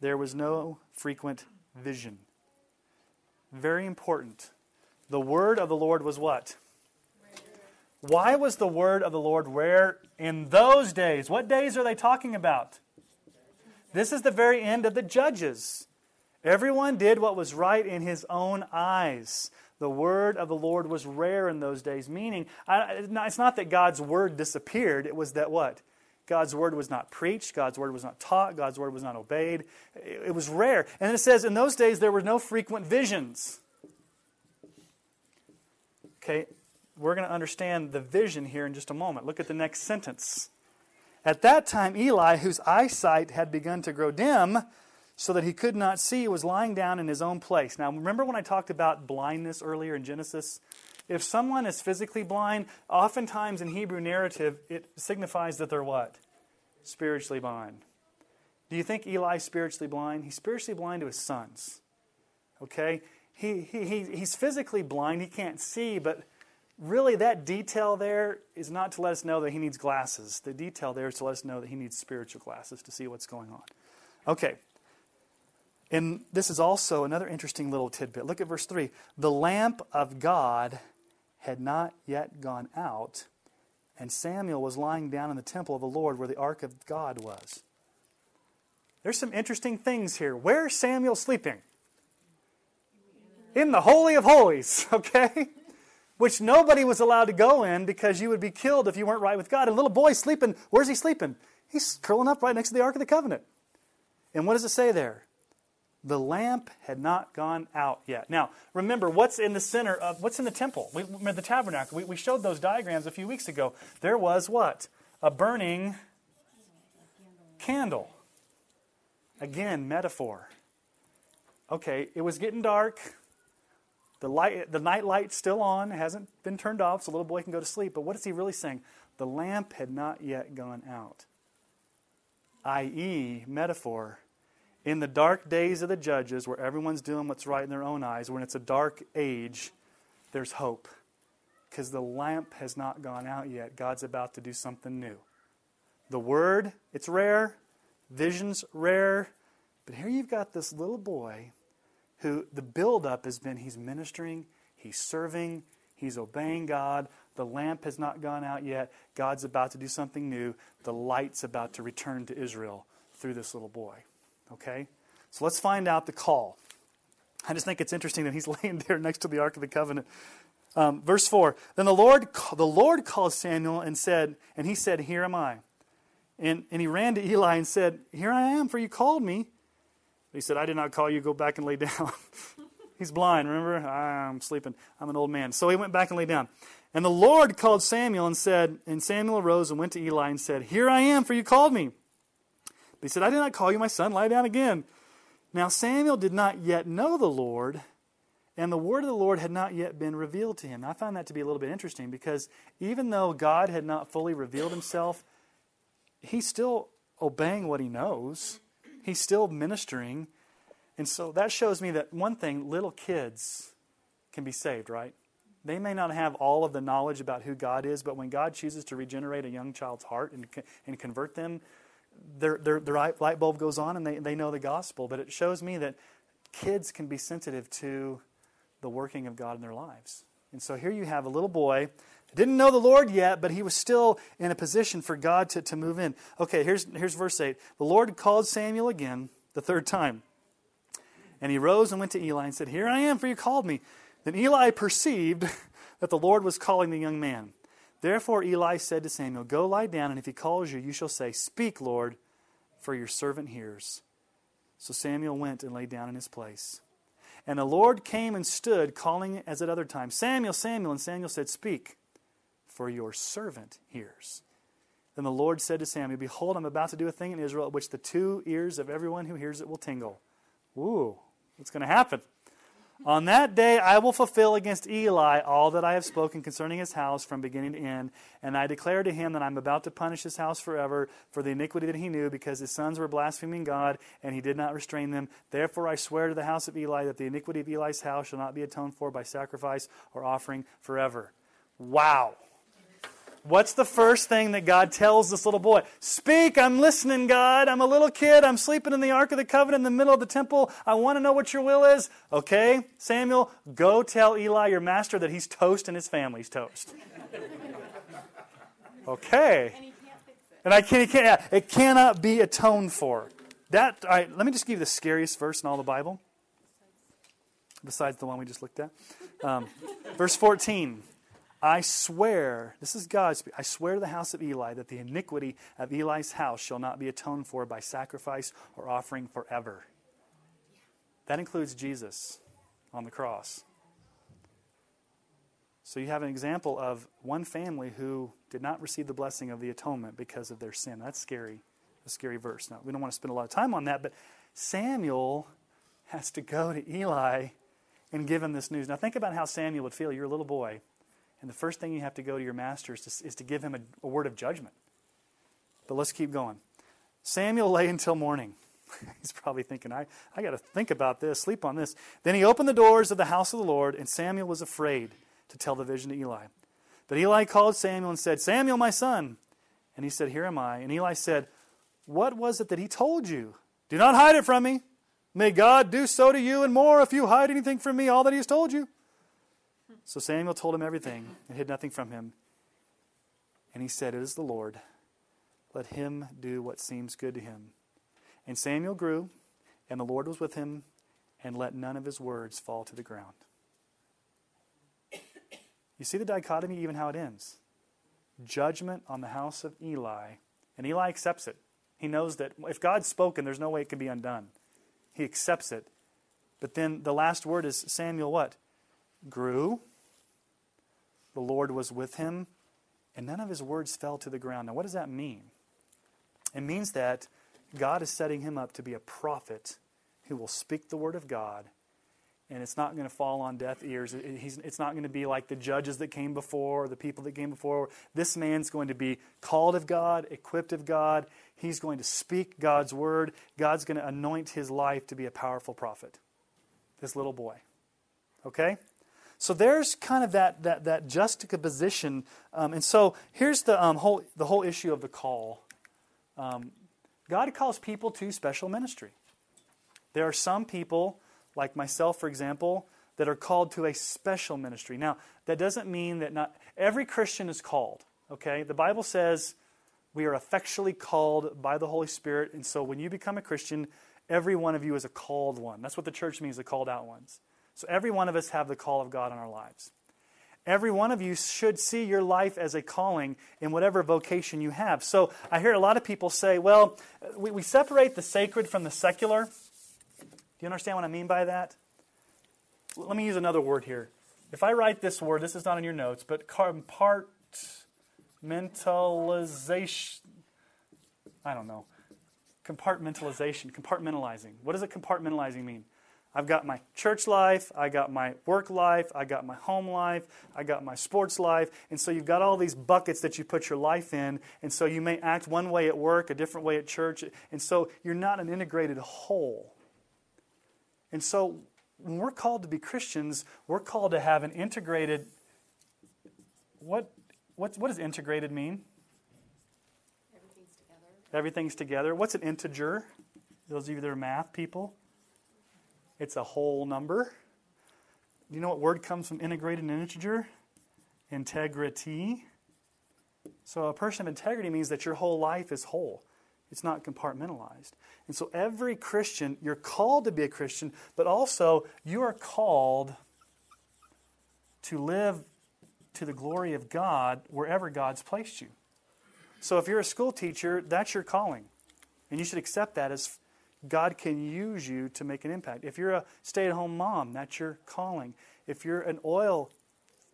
There was no frequent vision. Very important. The word of the Lord was what? Why was the word of the Lord rare in those days? What days are they talking about? This is the very end of the judges. Everyone did what was right in his own eyes. The word of the Lord was rare in those days, meaning it's not that God's word disappeared, it was that what? God's word was not preached, God's word was not taught, God's word was not obeyed. It was rare. And it says, in those days there were no frequent visions. Okay, we're going to understand the vision here in just a moment. Look at the next sentence. At that time, Eli, whose eyesight had begun to grow dim, so that he could not see, was lying down in his own place. Now, remember when I talked about blindness earlier in Genesis? If someone is physically blind, oftentimes in Hebrew narrative, it signifies that they're what? Spiritually blind. Do you think Eli's spiritually blind? He's spiritually blind to his sons. Okay? He, he, he, he's physically blind, he can't see, but really that detail there is not to let us know that he needs glasses. The detail there is to let us know that he needs spiritual glasses to see what's going on. Okay. And this is also another interesting little tidbit. Look at verse 3. The lamp of God had not yet gone out, and Samuel was lying down in the temple of the Lord where the ark of God was. There's some interesting things here. Where's Samuel sleeping? In the Holy of Holies, okay? Which nobody was allowed to go in because you would be killed if you weren't right with God. A little boy sleeping, where's he sleeping? He's curling up right next to the Ark of the Covenant. And what does it say there? The lamp had not gone out yet. Now, remember, what's in the center of what's in the temple? We, the tabernacle. We, we showed those diagrams a few weeks ago. There was what? A burning candle. Again, metaphor. Okay, it was getting dark. The light, the night light's still on, hasn't been turned off, so little boy can go to sleep. But what is he really saying? The lamp had not yet gone out. I.e., metaphor in the dark days of the judges, where everyone's doing what's right in their own eyes, when it's a dark age, there's hope. Because the lamp has not gone out yet. God's about to do something new. The word, it's rare. Vision's rare. But here you've got this little boy who the buildup has been he's ministering, he's serving, he's obeying God. The lamp has not gone out yet. God's about to do something new. The light's about to return to Israel through this little boy. Okay? So let's find out the call. I just think it's interesting that he's laying there next to the Ark of the Covenant. Um, verse 4 Then the Lord, the Lord called Samuel and said, and he said, Here am I. And, and he ran to Eli and said, Here I am, for you called me. He said, I did not call you, go back and lay down. He's blind, remember? I'm sleeping. I'm an old man. So he went back and lay down. And the Lord called Samuel and said, and Samuel arose and went to Eli and said, Here I am, for you called me. But he said, I did not call you, my son, lie down again. Now Samuel did not yet know the Lord, and the word of the Lord had not yet been revealed to him. I find that to be a little bit interesting because even though God had not fully revealed himself, he's still obeying what he knows. He's still ministering. And so that shows me that one thing, little kids can be saved, right? They may not have all of the knowledge about who God is, but when God chooses to regenerate a young child's heart and, and convert them their, their, their light bulb goes on and they, they know the gospel. But it shows me that kids can be sensitive to the working of God in their lives. And so here you have a little boy didn't know the Lord yet, but he was still in a position for God to, to move in. Okay, here's, here's verse 8. The Lord called Samuel again the third time. And he rose and went to Eli and said, Here I am, for you called me. Then Eli perceived that the Lord was calling the young man. Therefore Eli said to Samuel, Go lie down, and if he calls you, you shall say, Speak, Lord, for your servant hears. So Samuel went and lay down in his place. And the Lord came and stood, calling as at other times, Samuel, Samuel. And Samuel said, Speak, for your servant hears. Then the Lord said to Samuel, Behold, I'm about to do a thing in Israel at which the two ears of everyone who hears it will tingle. Ooh, what's going to happen? On that day I will fulfill against Eli all that I have spoken concerning his house from beginning to end. And I declare to him that I'm about to punish his house forever for the iniquity that he knew, because his sons were blaspheming God, and he did not restrain them. Therefore I swear to the house of Eli that the iniquity of Eli's house shall not be atoned for by sacrifice or offering forever. Wow. What's the first thing that God tells this little boy? Speak, I'm listening, God. I'm a little kid. I'm sleeping in the Ark of the Covenant in the middle of the temple. I want to know what your will is. Okay, Samuel, go tell Eli, your master, that he's toast and his family's toast. Okay. And I can't, can't, it cannot be atoned for. That, all right, let me just give you the scariest verse in all the Bible, besides the one we just looked at. Um, verse 14. I swear, this is God speaking, I swear to the house of Eli that the iniquity of Eli's house shall not be atoned for by sacrifice or offering forever. That includes Jesus on the cross. So you have an example of one family who did not receive the blessing of the atonement because of their sin. That's scary, a scary verse. Now, we don't want to spend a lot of time on that, but Samuel has to go to Eli and give him this news. Now, think about how Samuel would feel. You're a little boy, and the first thing you have to go to your master is to, is to give him a, a word of judgment. But let's keep going. Samuel lay until morning. He's probably thinking, I, I got to think about this, sleep on this. Then he opened the doors of the house of the Lord, and Samuel was afraid to tell the vision to Eli. But Eli called Samuel and said, Samuel, my son. And he said, Here am I. And Eli said, What was it that he told you? Do not hide it from me. May God do so to you and more if you hide anything from me, all that he has told you. So Samuel told him everything and hid nothing from him. And he said, It is the Lord. Let him do what seems good to him. And Samuel grew, and the Lord was with him, and let none of his words fall to the ground. You see the dichotomy, even how it ends. Judgment on the house of Eli, and Eli accepts it. He knows that if God's spoken, there's no way it can be undone. He accepts it. But then the last word is Samuel what? Grew. The Lord was with him, and none of his words fell to the ground. Now, what does that mean? It means that God is setting him up to be a prophet who will speak the word of God, and it's not going to fall on deaf ears. It's not going to be like the judges that came before, or the people that came before. This man's going to be called of God, equipped of God. He's going to speak God's word. God's going to anoint his life to be a powerful prophet. This little boy. Okay? So there's kind of that, that, that juxtaposition. Um, and so here's the, um, whole, the whole issue of the call. Um, God calls people to special ministry. There are some people, like myself, for example, that are called to a special ministry. Now, that doesn't mean that not every Christian is called. Okay? The Bible says we are effectually called by the Holy Spirit, and so when you become a Christian, every one of you is a called one. That's what the church means, the called out ones. So every one of us have the call of God in our lives. Every one of you should see your life as a calling in whatever vocation you have. So I hear a lot of people say, well, we, we separate the sacred from the secular. Do you understand what I mean by that? Let me use another word here. If I write this word, this is not in your notes, but compartmentalization. I don't know. Compartmentalization, compartmentalizing. What does a compartmentalizing mean? I've got my church life, I got my work life, I got my home life, I got my sports life. And so you've got all these buckets that you put your life in. And so you may act one way at work, a different way at church. And so you're not an integrated whole. And so when we're called to be Christians, we're called to have an integrated. What, what, what does integrated mean? Everything's together. Everything's together. What's an integer? Those of you that are math people. It's a whole number. Do you know what word comes from integrated and integer? Integrity. So a person of integrity means that your whole life is whole. It's not compartmentalized. And so every Christian, you're called to be a Christian, but also you are called to live to the glory of God wherever God's placed you. So if you're a school teacher, that's your calling. And you should accept that as God can use you to make an impact. If you're a stay at home mom, that's your calling. If you're an oil,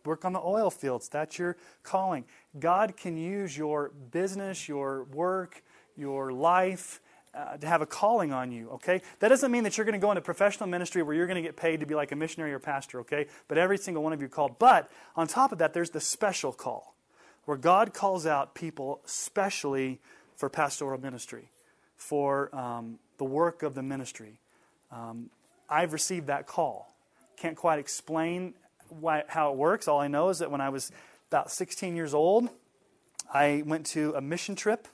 work on the oil fields, that's your calling. God can use your business, your work, your life. Uh, to have a calling on you, okay? That doesn't mean that you're going to go into professional ministry where you're going to get paid to be like a missionary or pastor, okay? But every single one of you called. But on top of that, there's the special call where God calls out people specially for pastoral ministry, for um, the work of the ministry. Um, I've received that call. Can't quite explain why, how it works. All I know is that when I was about 16 years old, I went to a mission trip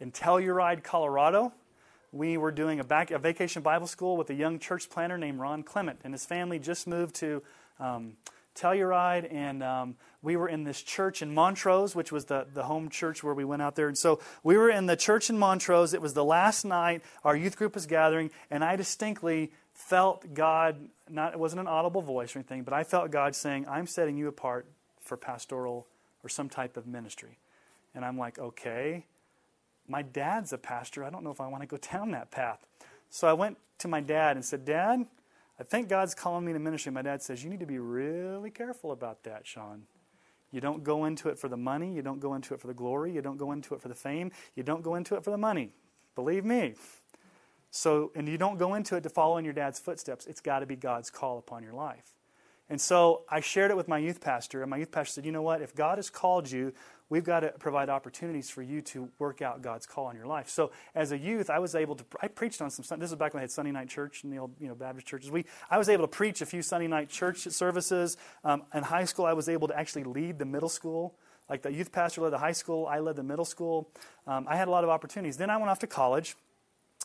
in Telluride, Colorado. We were doing a, back, a vacation Bible school with a young church planter named Ron Clement, and his family just moved to um, Telluride, and um, we were in this church in Montrose, which was the, the home church where we went out there. And so we were in the church in Montrose. It was the last night our youth group was gathering, and I distinctly felt God, not it wasn't an audible voice or anything, but I felt God saying, I'm setting you apart for pastoral or some type of ministry. And I'm like, okay, my dad's a pastor. I don't know if I want to go down that path. So I went to my dad and said, Dad, I think God's calling me to ministry. My dad says, You need to be really careful about that, Sean. You don't go into it for the money. You don't go into it for the glory. You don't go into it for the fame. You don't go into it for the money. Believe me. So, and you don't go into it to follow in your dad's footsteps. It's got to be God's call upon your life. And so I shared it with my youth pastor, and my youth pastor said, You know what? If God has called you, we've got to provide opportunities for you to work out God's call on your life. So as a youth, I was able to, I preached on some, this is back when I had Sunday night church in the old you know, Baptist churches. We, I was able to preach a few Sunday night church services. Um, in high school, I was able to actually lead the middle school. Like the youth pastor led the high school, I led the middle school. Um, I had a lot of opportunities. Then I went off to college.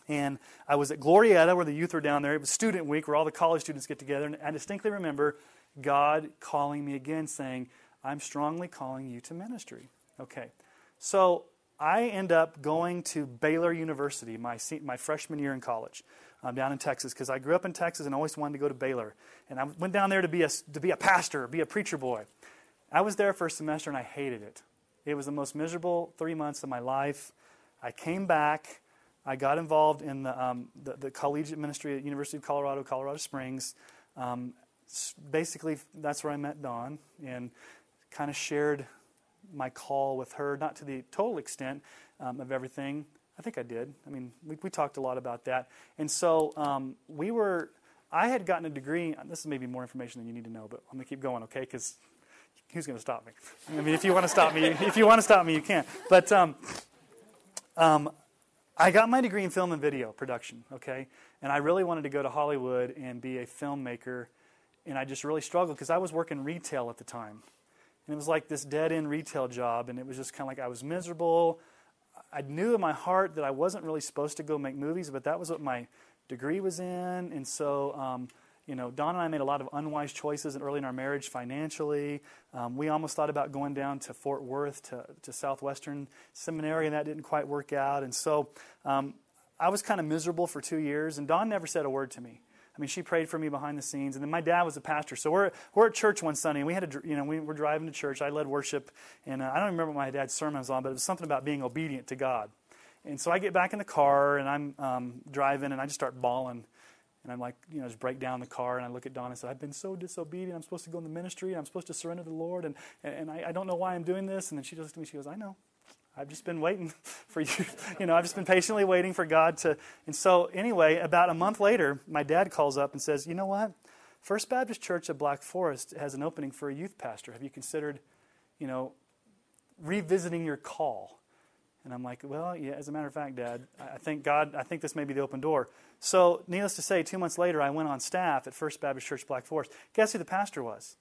And I was at Glorieta where the youth were down there. It was student week where all the college students get together. And I distinctly remember God calling me again, saying, I'm strongly calling you to ministry. Okay. So I end up going to Baylor University my, my freshman year in college um, down in Texas because I grew up in Texas and always wanted to go to Baylor. And I went down there to be, a, to be a pastor, be a preacher boy. I was there for a semester and I hated it. It was the most miserable three months of my life. I came back. I got involved in the, um, the, the, collegiate ministry at University of Colorado, Colorado Springs. Um, basically, that's where I met Dawn and kind of shared my call with her, not to the total extent um, of everything. I think I did. I mean, we, we talked a lot about that. And so um, we were, I had gotten a degree. This is maybe more information than you need to know, but I'm going to keep going, okay? Because who's going to stop me? I mean, if you want to stop me, if you want to stop me, you can. But um, um, I got my degree in film and video production, okay? And I really wanted to go to Hollywood and be a filmmaker and I just really struggled because I was working retail at the time. And it was like this dead end retail job, and it was just kind of like I was miserable. I knew in my heart that I wasn't really supposed to go make movies, but that was what my degree was in. And so, um, you know, Dawn and I made a lot of unwise choices early in our marriage financially. Um, we almost thought about going down to Fort Worth to, to Southwestern Seminary, and that didn't quite work out. And so um, I was kind of miserable for two years, and Dawn never said a word to me. I mean, she prayed for me behind the scenes. And then my dad was a pastor. So we're, we're at church one Sunday, and we had to, you know, we were driving to church. I led worship, and uh, I don't remember what my dad's sermon was on, but it was something about being obedient to God. And so I get back in the car, and I'm um, driving, and I just start bawling. And I'm like, you know, just break down the car, and I look at Dawn and say, I've been so disobedient. I'm supposed to go in the ministry, and I'm supposed to surrender to the Lord, and, and I, I don't know why I'm doing this. And then she looks at me, she goes, I know. I've just been waiting for you. You know, I've just been patiently waiting for God to. And so, anyway, about a month later, my dad calls up and says, You know what? First Baptist Church of Black Forest has an opening for a youth pastor. Have you considered, you know, revisiting your call? And I'm like, Well, yeah, as a matter of fact, Dad, I think God, I think this may be the open door. So, needless to say, two months later, I went on staff at First Baptist Church Black Forest. Guess who the pastor was?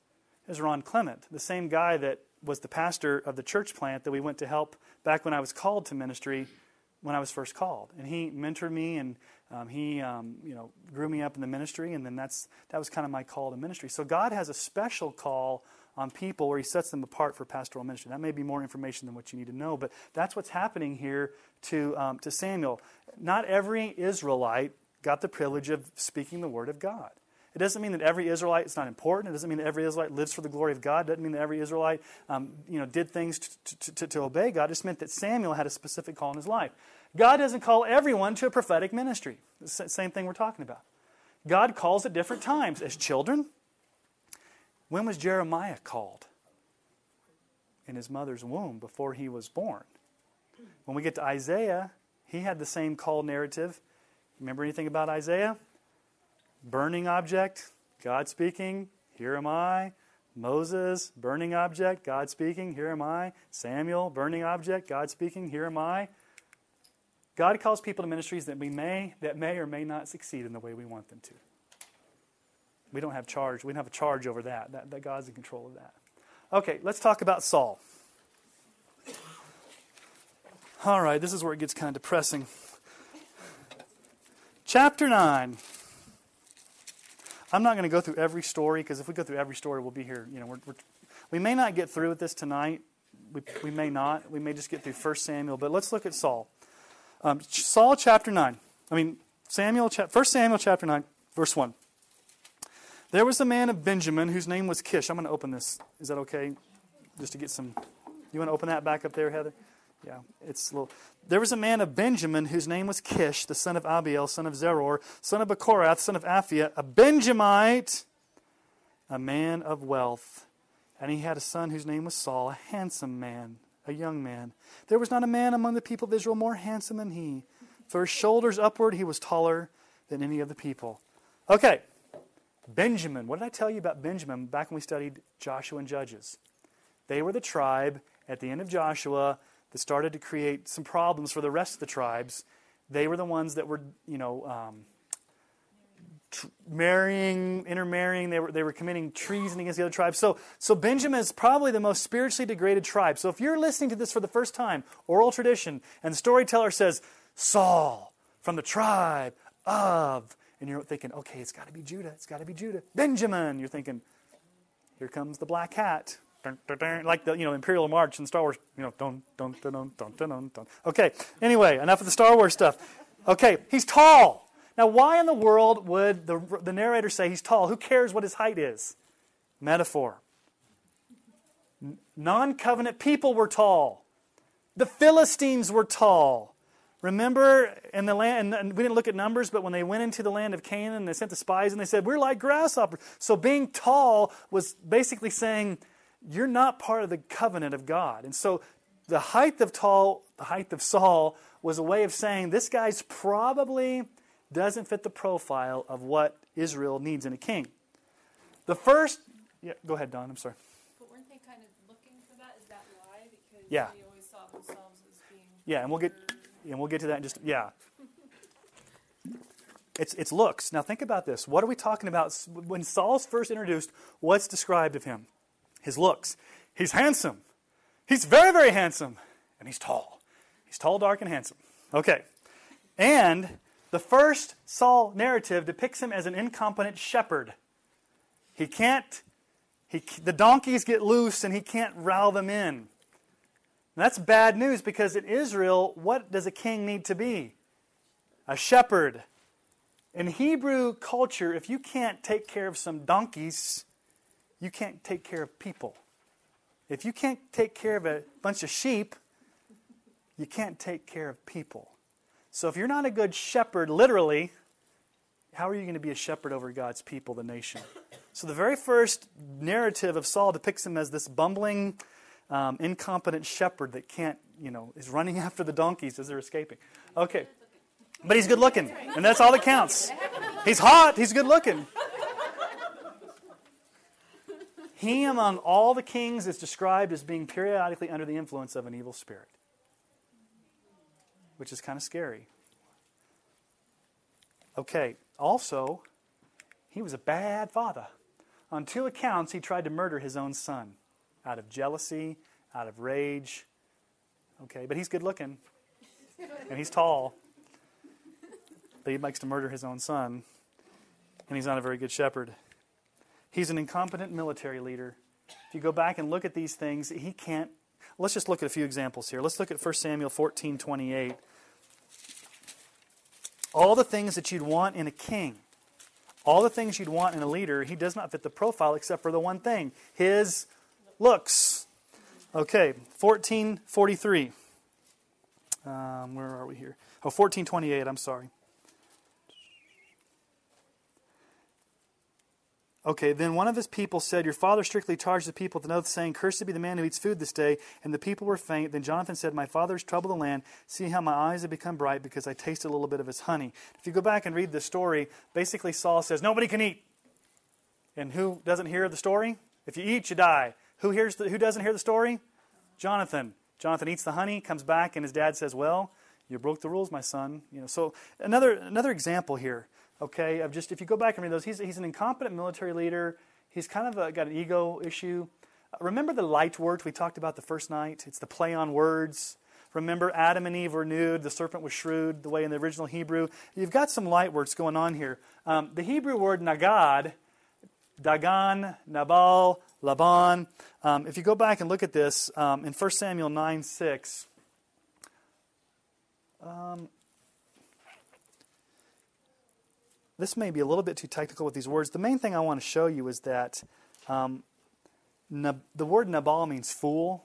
It was Ron Clement, the same guy that was the pastor of the church plant that we went to help back when I was called to ministry when I was first called. And he mentored me and um, he um, you know, grew me up in the ministry, and then that's, that was kind of my call to ministry. So God has a special call on people where he sets them apart for pastoral ministry. That may be more information than what you need to know, but that's what's happening here to, um, to Samuel. Not every Israelite got the privilege of speaking the word of God. It doesn't mean that every Israelite is not important. It doesn't mean that every Israelite lives for the glory of God. It doesn't mean that every Israelite um, you know, did things to, to, to, to obey God. It just meant that Samuel had a specific call in his life. God doesn't call everyone to a prophetic ministry. the same thing we're talking about. God calls at different times. As children, when was Jeremiah called? In his mother's womb before he was born. When we get to Isaiah, he had the same call narrative. Remember anything about Isaiah? Burning object, God speaking, here am I. Moses, burning object, God speaking, here am I. Samuel, burning object, God speaking, here am I. God calls people to ministries that we may that may or may not succeed in the way we want them to. We don't have charge. We don't have a charge over that. That, that God's in control of that. Okay, let's talk about Saul. All right, this is where it gets kind of depressing. Chapter 9. I'm not going to go through every story because if we go through every story, we'll be here. You know, we're, we're, we may not get through with this tonight. We, we may not. We may just get through 1 Samuel. But let's look at Saul. Um, Saul chapter 9. I mean, Samuel, 1 Samuel chapter 9, verse 1. There was a man of Benjamin whose name was Kish. I'm going to open this. Is that okay? Just to get some. You want to open that back up there, Heather? Yeah, it's little. There was a man of Benjamin whose name was Kish, the son of Abiel, son of Zeror, son of Bechorath, son of Aphiah, a Benjamite, a man of wealth. And he had a son whose name was Saul, a handsome man, a young man. There was not a man among the people of Israel more handsome than he. For his shoulders upward, he was taller than any of the people. Okay, Benjamin. What did I tell you about Benjamin back when we studied Joshua and Judges? They were the tribe at the end of Joshua that started to create some problems for the rest of the tribes. They were the ones that were, you know, um, tr- marrying, intermarrying. They were, they were committing treason against the other tribes. So, so Benjamin is probably the most spiritually degraded tribe. So if you're listening to this for the first time, oral tradition, and the storyteller says, Saul from the tribe of, and you're thinking, okay, it's got to be Judah. It's got to be Judah. Benjamin. You're thinking, here comes the black hat. Like the you know Imperial March in Star Wars, you know, dun dun dun dun dun dun dun. Okay. Anyway, enough of the Star Wars stuff. Okay, he's tall. Now, why in the world would the the narrator say he's tall? Who cares what his height is? Metaphor. Non-covenant people were tall. The Philistines were tall. Remember in the land, and we didn't look at numbers, but when they went into the land of Canaan, they sent the spies and they said, We're like grasshoppers. So being tall was basically saying, you're not part of the covenant of God. And so the height of tall, the height of Saul was a way of saying this guy's probably doesn't fit the profile of what Israel needs in a king. The first, yeah, go ahead, Dawn. I'm sorry. But weren't they kind of looking for that? Is that why? Because Yeah. they always saw themselves as being. Yeah, and we'll get, and we'll get to that in just yeah. It's it's looks. Now think about this. What are we talking about when Saul's first introduced? What's described of him? His looks. He's handsome. He's very very handsome, and he's tall. He's tall, dark, and handsome. Okay, and the first Saul narrative depicts him as an incompetent shepherd. He can't. He, the donkeys get loose, and he can't row them in. That's bad news because in Israel, what does a king need to be? A shepherd. In Hebrew culture, if you can't take care of some donkeys, you can't take care of people. If you can't take care of a bunch of sheep, you can't take care of people. So if you're not a good shepherd, literally, how are you going to be a shepherd over God's people, the nation? So the very first narrative of Saul depicts him as this bumbling, um, incompetent shepherd that can't, you know, is running after the donkeys as they're escaping. Okay. But he's good looking, and that's all that counts. He's hot, he's good looking. He, among all the kings, is described as being periodically under the influence of an evil spirit, which is kind of scary. Okay, also, he was a bad father. On two accounts, he tried to murder his own son out of jealousy, out of rage. Okay, but he's good looking, and he's tall. But he likes to murder his own son, and he's not a very good shepherd. He's an incompetent military leader. If you go back and look at these things, he can't. Let's just look at a few examples here. Let's look at 1 Samuel 14 28. All the things that you'd want in a king, all the things you'd want in a leader, he does not fit the profile except for the one thing his looks. Okay, 1443. Um, where are we here? Oh, 1428, I'm sorry. Okay, then one of his people said, Your father strictly charged the people with an oath, saying, Cursed be the man who eats food this day. And the people were faint. Then Jonathan said, My father has troubled the land. See how my eyes have become bright because I tasted a little bit of his honey. If you go back and read the story, basically Saul says, Nobody can eat. And who doesn't hear the story? If you eat, you die. Who, hears the, who doesn't hear the story? Jonathan. Jonathan eats the honey, comes back, and his dad says, Well, you broke the rules, my son. You know, so another, another example here okay, of just if you go back and read those, he's, he's an incompetent military leader. He's kind of a, got an ego issue. Uh, remember the light words we talked about the first night? It's the play on words. Remember, Adam and Eve were nude, the serpent was shrewd, the way in the original Hebrew. You've got some light words going on here. Um, the Hebrew word nagad, Dagan, Nabal, Laban. Um, if you go back and look at this um, in 1 Samuel 9 6, um, this may be a little bit too technical with these words. The main thing I want to show you is that um, the word Nabal means fool.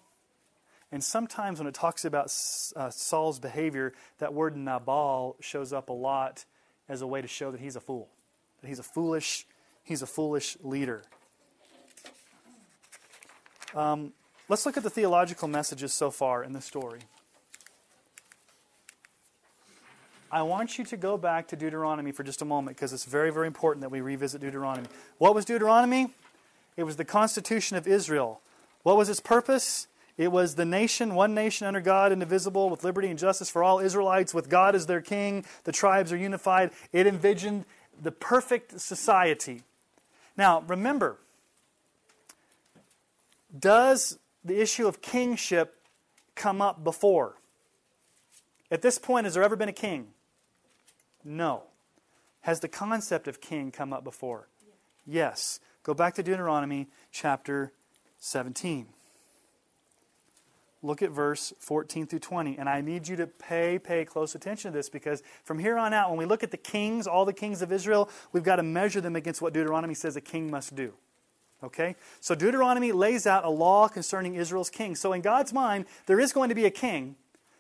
And sometimes when it talks about uh, Saul's behavior, that word Nabal shows up a lot as a way to show that he's a fool, that he's a foolish, he's a foolish leader. Um, let's look at the theological messages so far in the story. I want you to go back to Deuteronomy for just a moment because it's very, very important that we revisit Deuteronomy. What was Deuteronomy? It was the Constitution of Israel. What was its purpose? It was the nation, one nation under God, indivisible, with liberty and justice for all Israelites, with God as their king. The tribes are unified. It envisioned the perfect society. Now, remember, does the issue of kingship come up before? At this point, has there ever been a king? No. Has the concept of king come up before? Yes. Go back to Deuteronomy chapter 17. Look at verse 14 through 20. And I need you to pay, pay close attention to this because from here on out, when we look at the kings, all the kings of Israel, we've got to measure them against what Deuteronomy says a king must do. Okay? So Deuteronomy lays out a law concerning Israel's king. So in God's mind, there is going to be a king,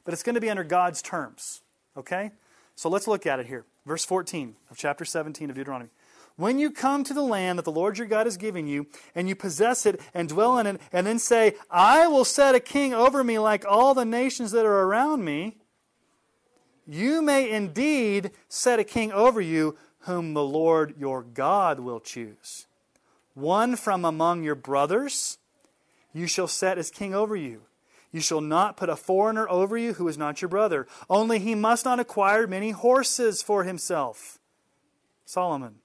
but it's going to be under God's terms. Okay? So let's look at it here. Verse 14 of chapter 17 of Deuteronomy. When you come to the land that the Lord your God is giving you, and you possess it and dwell in it, and then say, I will set a king over me like all the nations that are around me, you may indeed set a king over you whom the Lord your God will choose. One from among your brothers you shall set as king over you. You shall not put a foreigner over you who is not your brother. Only he must not acquire many horses for himself. Solomon.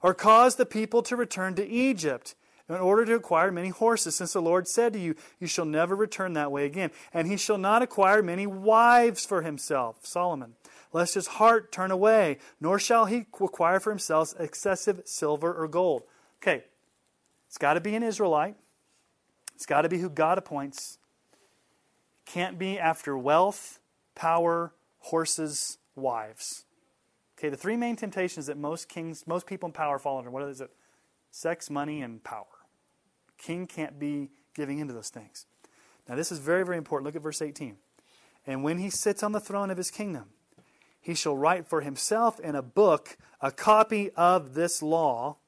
Or cause the people to return to Egypt in order to acquire many horses, since the Lord said to you, You shall never return that way again. And he shall not acquire many wives for himself. Solomon. Lest his heart turn away, nor shall he acquire for himself excessive silver or gold. Okay, it's got to be an Israelite. It's got to be who God appoints can't be after wealth, power, horses, wives. Okay, the three main temptations that most kings, most people in power fall under. What is it? Sex, money, and power. King can't be giving into those things. Now, this is very, very important. Look at verse 18. And when he sits on the throne of his kingdom, he shall write for himself in a book a copy of this law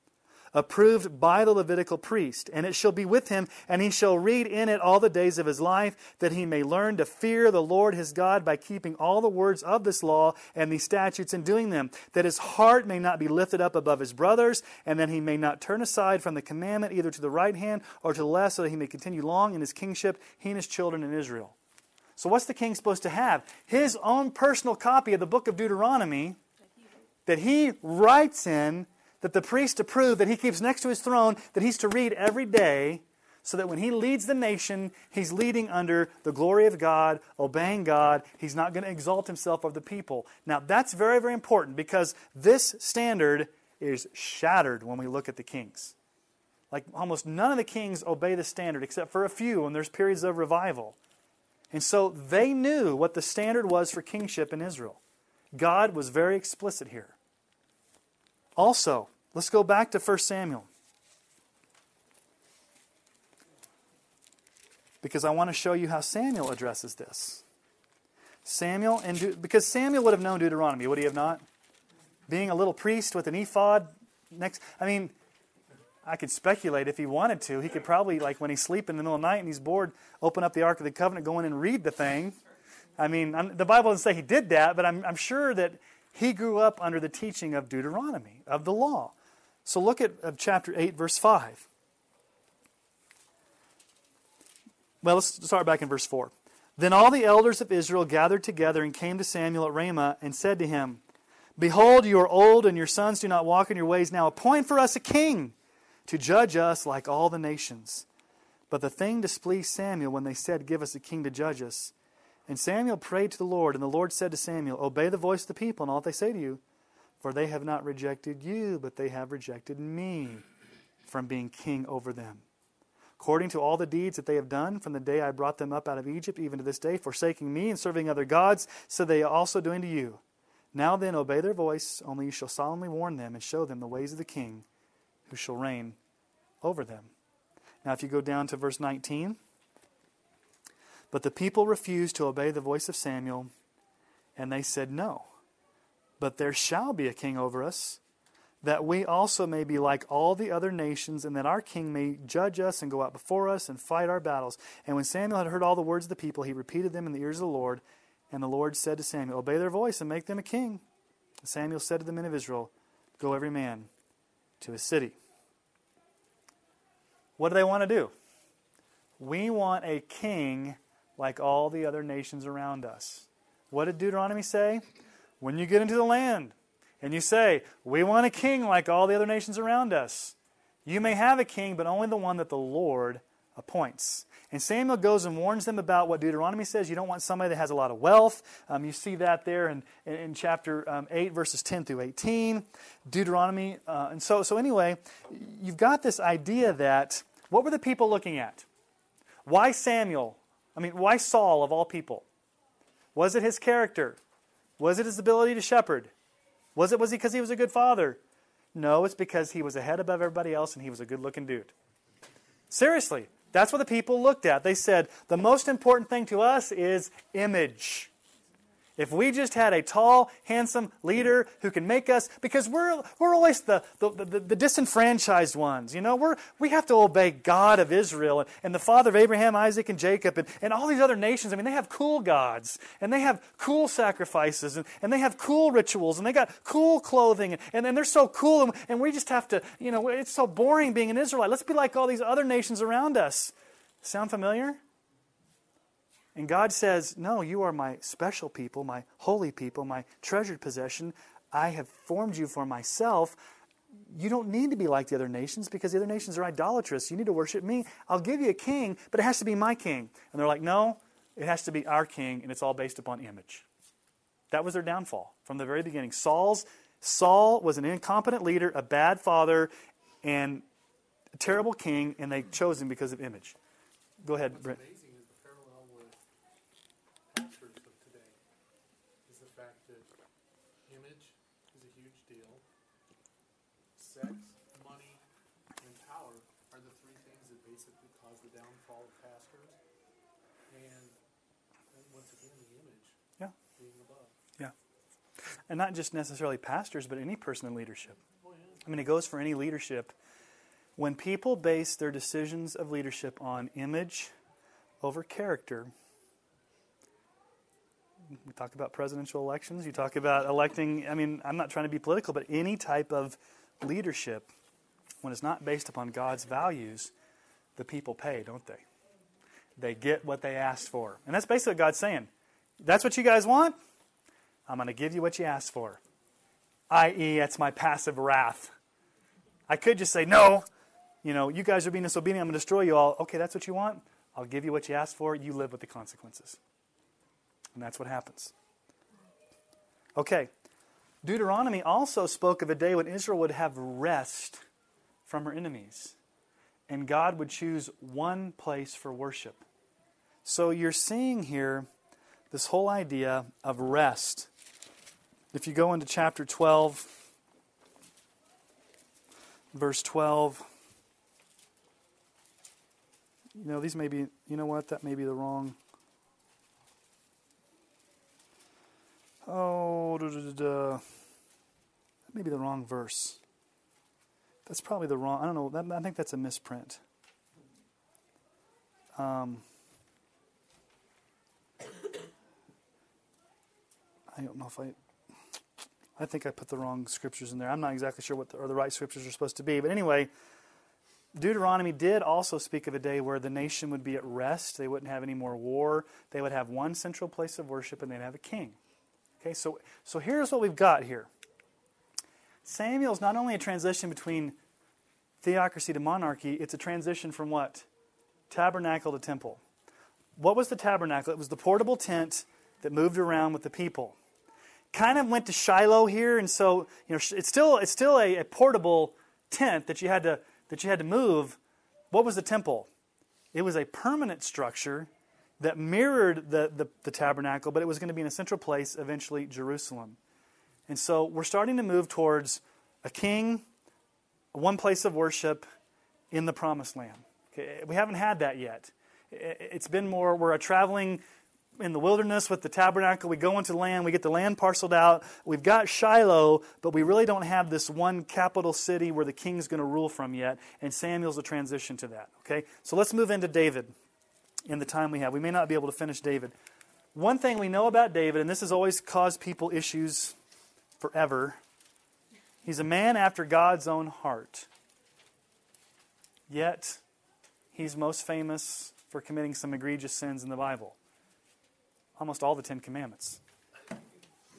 approved by the Levitical priest. And it shall be with him, and he shall read in it all the days of his life, that he may learn to fear the Lord his God by keeping all the words of this law and these statutes and doing them, that his heart may not be lifted up above his brothers, and that he may not turn aside from the commandment either to the right hand or to the left, so that he may continue long in his kingship, he and his children in Israel. So, what's the king supposed to have? His own personal copy of the book of Deuteronomy that he writes in that the priest approved that he keeps next to his throne that he's to read every day so that when he leads the nation, he's leading under the glory of God, obeying God. He's not going to exalt himself over the people. Now, that's very, very important because this standard is shattered when we look at the kings. Like almost none of the kings obey the standard except for a few, when there's periods of revival. And so they knew what the standard was for kingship in Israel. God was very explicit here. Also, let's go back to 1 Samuel. Because I want to show you how Samuel addresses this. Samuel, and De- because Samuel would have known Deuteronomy, would he have not? Being a little priest with an ephod next. I mean, I could speculate if he wanted to. He could probably, like when he's sleeping in the middle of the night and he's bored, open up the Ark of the Covenant, go in and read the thing. I mean, I'm, the Bible doesn't say he did that, but I'm, I'm sure that he grew up under the teaching of Deuteronomy, of the law. So look at uh, chapter 8, verse 5. Well, let's start back in verse 4. Then all the elders of Israel gathered together and came to Samuel at Ramah and said to him, Behold, you are old, and your sons do not walk in your ways. Now appoint for us a king to judge us like all the nations. But the thing displeased Samuel when they said, Give us a king to judge us. And Samuel prayed to the Lord, and the Lord said to Samuel, Obey the voice of the people and all that they say to you, for they have not rejected you, but they have rejected me from being king over them. According to all the deeds that they have done from the day I brought them up out of Egypt, even to this day, forsaking me and serving other gods, so they are also doing to you. Now then, obey their voice, only you shall solemnly warn them and show them the ways of the king who shall reign over them. Now, if you go down to verse 19, But the people refused to obey the voice of Samuel, and they said, No. But there shall be a king over us, that we also may be like all the other nations, and that our king may judge us and go out before us and fight our battles. And when Samuel had heard all the words of the people, he repeated them in the ears of the Lord. And the Lord said to Samuel, Obey their voice and make them a king. Samuel said to the men of Israel, Go every man to his city. What do they want to do? We want a king like all the other nations around us. What did Deuteronomy say? When you get into the land and you say, We want a king like all the other nations around us, you may have a king, but only the one that the Lord appoints. And Samuel goes and warns them about what Deuteronomy says. You don't want somebody that has a lot of wealth. Um, you see that there in, in, in chapter um, 8, verses 10 through 18. Deuteronomy. Uh, and so, so, anyway, you've got this idea that what were the people looking at? Why Samuel? I mean, why Saul of all people? Was it his character? Was it his ability to shepherd? Was it was he because he was a good father? No, it's because he was ahead above everybody else and he was a good looking dude. Seriously, that's what the people looked at. They said, the most important thing to us is image. If we just had a tall, handsome leader who can make us, because we're, we're always the, the, the, the disenfranchised ones, you know, we're, we have to obey God of Israel and, and the father of Abraham, Isaac, and Jacob, and, and all these other nations. I mean, they have cool gods, and they have cool sacrifices, and, and they have cool rituals, and they got cool clothing, and, and, and they're so cool, and, and we just have to, you know, it's so boring being an Israelite. Let's be like all these other nations around us. Sound familiar? And God says, No, you are my special people, my holy people, my treasured possession. I have formed you for myself. You don't need to be like the other nations because the other nations are idolatrous. You need to worship me. I'll give you a king, but it has to be my king. And they're like, No, it has to be our king, and it's all based upon image. That was their downfall from the very beginning. Saul's Saul was an incompetent leader, a bad father, and a terrible king, and they chose him because of image. Go ahead, Brent. And not just necessarily pastors, but any person in leadership. I mean, it goes for any leadership. When people base their decisions of leadership on image over character, we talk about presidential elections, you talk about electing, I mean, I'm not trying to be political, but any type of leadership, when it's not based upon God's values, the people pay, don't they? They get what they asked for. And that's basically what God's saying. That's what you guys want? I'm going to give you what you asked for, i.e., that's my passive wrath. I could just say, no, you know, you guys are being disobedient, I'm going to destroy you all. Okay, that's what you want? I'll give you what you asked for, you live with the consequences. And that's what happens. Okay, Deuteronomy also spoke of a day when Israel would have rest from her enemies, and God would choose one place for worship. So you're seeing here this whole idea of rest if you go into chapter 12, verse 12, you know, these may be, you know what, that may be the wrong. Oh, da, that may be the wrong verse. That's probably the wrong, I don't know, that, I think that's a misprint. Um, I don't know if I I think I put the wrong scriptures in there. I'm not exactly sure what the, or the right scriptures are supposed to be. But anyway, Deuteronomy did also speak of a day where the nation would be at rest. They wouldn't have any more war. They would have one central place of worship and they'd have a king. Okay, so, so here's what we've got here Samuel's not only a transition between theocracy to monarchy, it's a transition from what? Tabernacle to temple. What was the tabernacle? It was the portable tent that moved around with the people kind of went to Shiloh here, and so you know it's still it's still a, a portable tent that you had to that you had to move. What was the temple? It was a permanent structure that mirrored the, the, the tabernacle, but it was going to be in a central place, eventually Jerusalem. And so we're starting to move towards a king, one place of worship in the promised land. Okay, we haven't had that yet. It's been more, we're a traveling in the wilderness with the tabernacle. We go into land, we get the land parceled out. We've got Shiloh, but we really don't have this one capital city where the king's going to rule from yet. And Samuel's a transition to that. Okay? So let's move into David in the time we have. We may not be able to finish David. One thing we know about David, and this has always caused people issues forever, he's a man after God's own heart. Yet, he's most famous for committing some egregious sins in the Bible almost all the Ten Commandments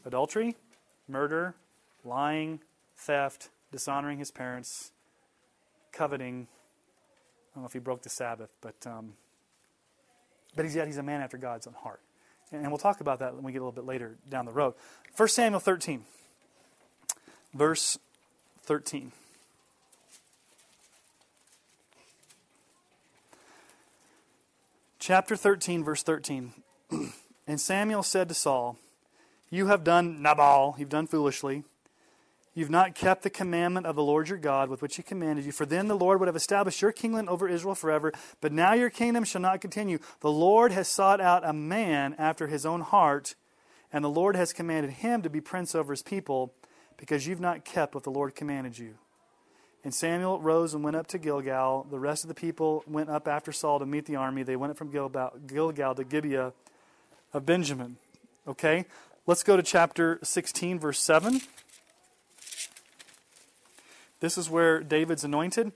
adultery, murder, lying, theft, dishonoring his parents, coveting. I don't know if he broke the Sabbath, but um, but he's yet he's a man after God's own heart, and, we'll talk about that when we get a little bit later down the road. 1 Samuel 13, verse 13. Chapter 13, verse 13. And Samuel said to Saul, You have done Nabal, you've done foolishly. You've not kept the commandment of the Lord your God with which he commanded you. For then the Lord would have established your kingdom over Israel forever. But now your kingdom shall not continue. The Lord has sought out a man after his own heart, and the Lord has commanded him to be prince over his people, because you've not kept what the Lord commanded you. And Samuel rose and went up to Gilgal. The rest of the people went up after Saul to meet the army. They went up from Gilgal to Gibeah of Benjamin. Okay? Let's go to chapter 16, verse 7. This is where David's anointed.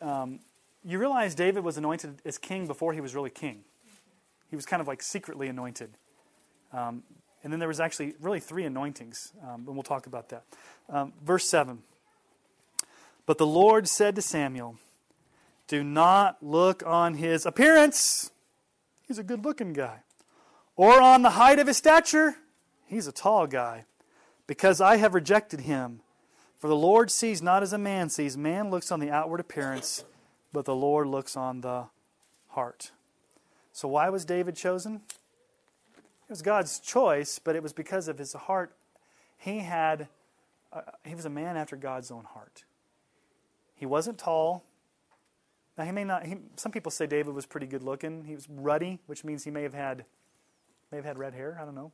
Um, you realize David was anointed as king before he was really king. He was kind of like secretly anointed. Um, and then there was actually really three anointings, um, and we'll talk about that. Um, verse 7. But the Lord said to Samuel, Do not look on his appearance. He's a good looking guy or on the height of his stature. He's a tall guy. Because I have rejected him. For the Lord sees not as a man sees. Man looks on the outward appearance, but the Lord looks on the heart. So, why was David chosen? It was God's choice, but it was because of his heart. He had, uh, he was a man after God's own heart. He wasn't tall. Now, he may not, he, some people say David was pretty good looking. He was ruddy, which means he may have had may have had red hair, I don't know.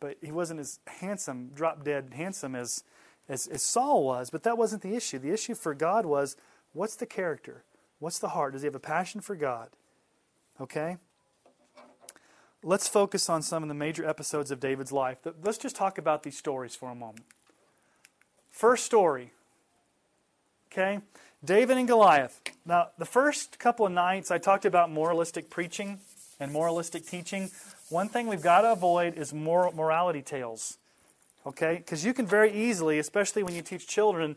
But he wasn't as handsome, drop dead handsome as, as, as Saul was. But that wasn't the issue. The issue for God was what's the character? What's the heart? Does he have a passion for God? Okay? Let's focus on some of the major episodes of David's life. Let's just talk about these stories for a moment. First story. Okay? David and Goliath. Now, the first couple of nights I talked about moralistic preaching and moralistic teaching. One thing we've got to avoid is moral, morality tales. Okay? Because you can very easily, especially when you teach children,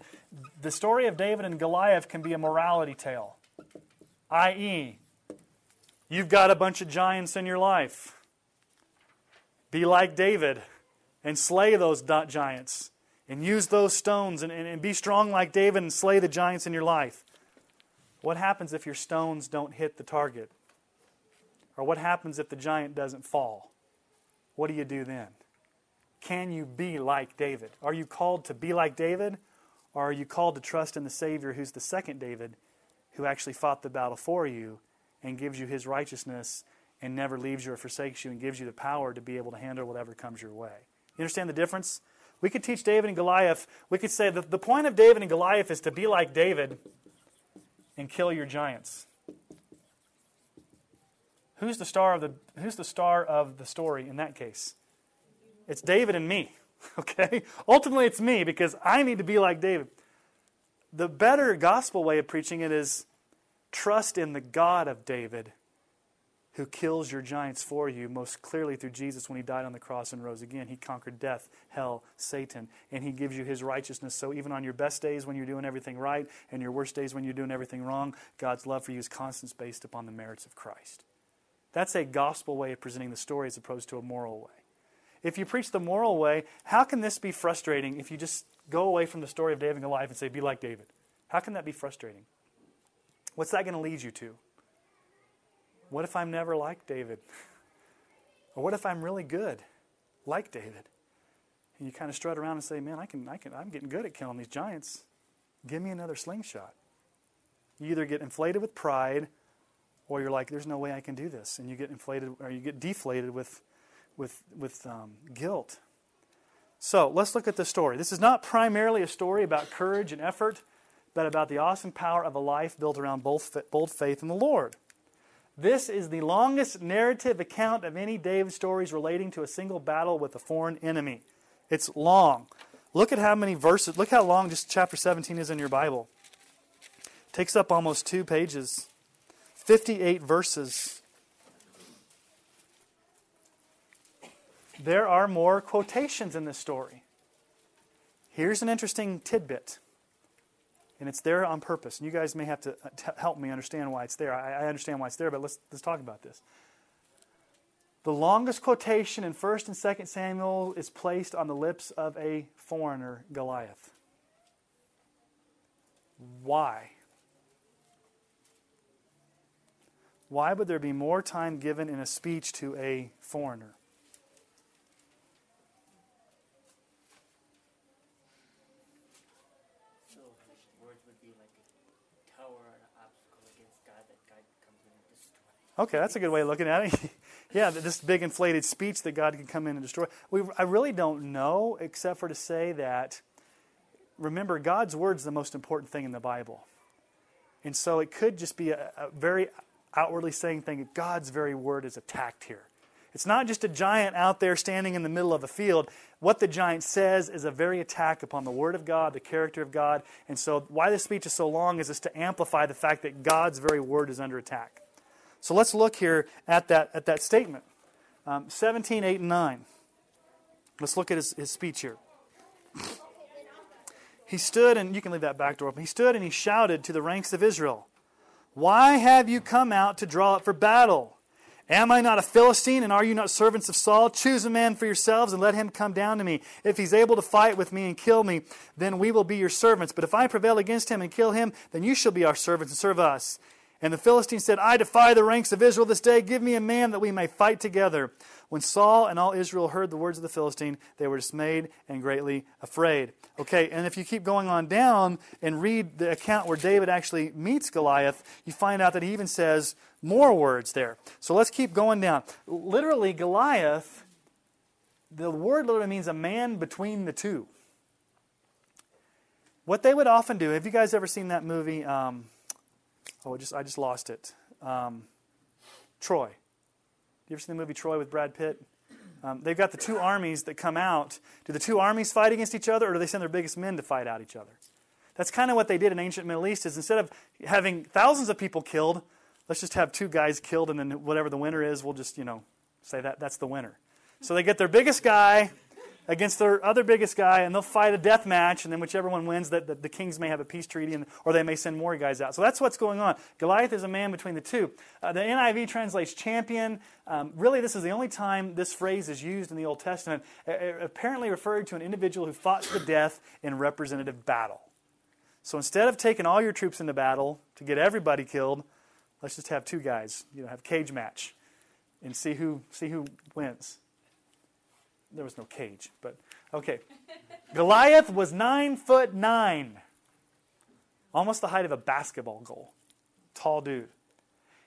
the story of David and Goliath can be a morality tale. I.e., you've got a bunch of giants in your life. Be like David and slay those giants and use those stones and, and, and be strong like David and slay the giants in your life. What happens if your stones don't hit the target? Or what happens if the giant doesn't fall? What do you do then? Can you be like David? Are you called to be like David? Or are you called to trust in the Savior who's the second David, who actually fought the battle for you and gives you his righteousness and never leaves you or forsakes you and gives you the power to be able to handle whatever comes your way? You understand the difference? We could teach David and Goliath. We could say that the point of David and Goliath is to be like David and kill your giants. Who's the star of the who's the star of the story in that case? It's David and me. Okay? Ultimately it's me because I need to be like David. The better gospel way of preaching it is trust in the God of David who kills your giants for you most clearly through Jesus when he died on the cross and rose again. He conquered death, hell, Satan, and he gives you his righteousness. So even on your best days when you're doing everything right and your worst days when you're doing everything wrong, God's love for you is constant based upon the merits of Christ. That's a gospel way of presenting the story as opposed to a moral way. If you preach the moral way, how can this be frustrating if you just go away from the story of David and Goliath and say, be like David? How can that be frustrating? What's that going to lead you to? What if I'm never like David? or what if I'm really good, like David? And you kind of strut around and say, man, I can, I can, I'm getting good at killing these giants. Give me another slingshot. You either get inflated with pride or you're like, there's no way I can do this, and you get inflated or you get deflated with, with, with um, guilt. So let's look at the story. This is not primarily a story about courage and effort, but about the awesome power of a life built around bold, bold faith in the Lord. This is the longest narrative account of any David stories relating to a single battle with a foreign enemy. It's long. Look at how many verses, look how long just chapter 17 is in your Bible. It takes up almost two pages, 58 verses. There are more quotations in this story. Here's an interesting tidbit, and it's there on purpose. And you guys may have to uh, help me understand why it's there. I, I understand why it's there, but let's, let's talk about this. The longest quotation in 1st and 2nd Samuel is placed on the lips of a foreigner, Goliath. Why? Why would there be more time given in a speech to a foreigner? Okay, that's a good way of looking at it. yeah, this big inflated speech that God can come in and destroy. We, I really don't know, except for to say that, remember, God's word is the most important thing in the Bible. And so it could just be a, a very outwardly saying thing. God's very word is attacked here. It's not just a giant out there standing in the middle of a field. What the giant says is a very attack upon the Word of God, the character of God. And so, why this speech is so long is just to amplify the fact that God's very Word is under attack. So let's look here at that, at that statement. Um, 17, 8, and 9. Let's look at his, his speech here. He stood, and you can leave that back door open. He stood and he shouted to the ranks of Israel, Why have you come out to draw up for battle? Am I not a Philistine, and are you not servants of Saul? Choose a man for yourselves and let him come down to me. If he's able to fight with me and kill me, then we will be your servants. But if I prevail against him and kill him, then you shall be our servants and serve us. And the Philistine said, I defy the ranks of Israel this day. Give me a man that we may fight together. When Saul and all Israel heard the words of the Philistine, they were dismayed and greatly afraid. Okay, and if you keep going on down and read the account where David actually meets Goliath, you find out that he even says more words there. So let's keep going down. Literally, Goliath, the word literally means a man between the two. What they would often do, have you guys ever seen that movie? Um, Oh, I just I just lost it. Um, Troy. You ever seen the movie Troy with Brad Pitt? Um, they've got the two armies that come out. Do the two armies fight against each other, or do they send their biggest men to fight out each other? That's kind of what they did in ancient Middle East. Is instead of having thousands of people killed, let's just have two guys killed, and then whatever the winner is, we'll just you know say that that's the winner. So they get their biggest guy, against their other biggest guy, and they'll fight a death match, and then whichever one wins, that the, the, kings may have a peace treaty, and, or they may send more guys out. So that's what's going on. Goliath is a man between the two. Uh, the NIV translates champion. Um, really, this is the only time this phrase is used in the Old Testament, uh, apparently referring to an individual who fought to the death in representative battle. So instead of taking all your troops into battle to get everybody killed, let's just have two guys, you know, have cage match and see who see who wins there was no cage, but okay. Goliath was nine foot nine, almost the height of a basketball goal. Tall dude.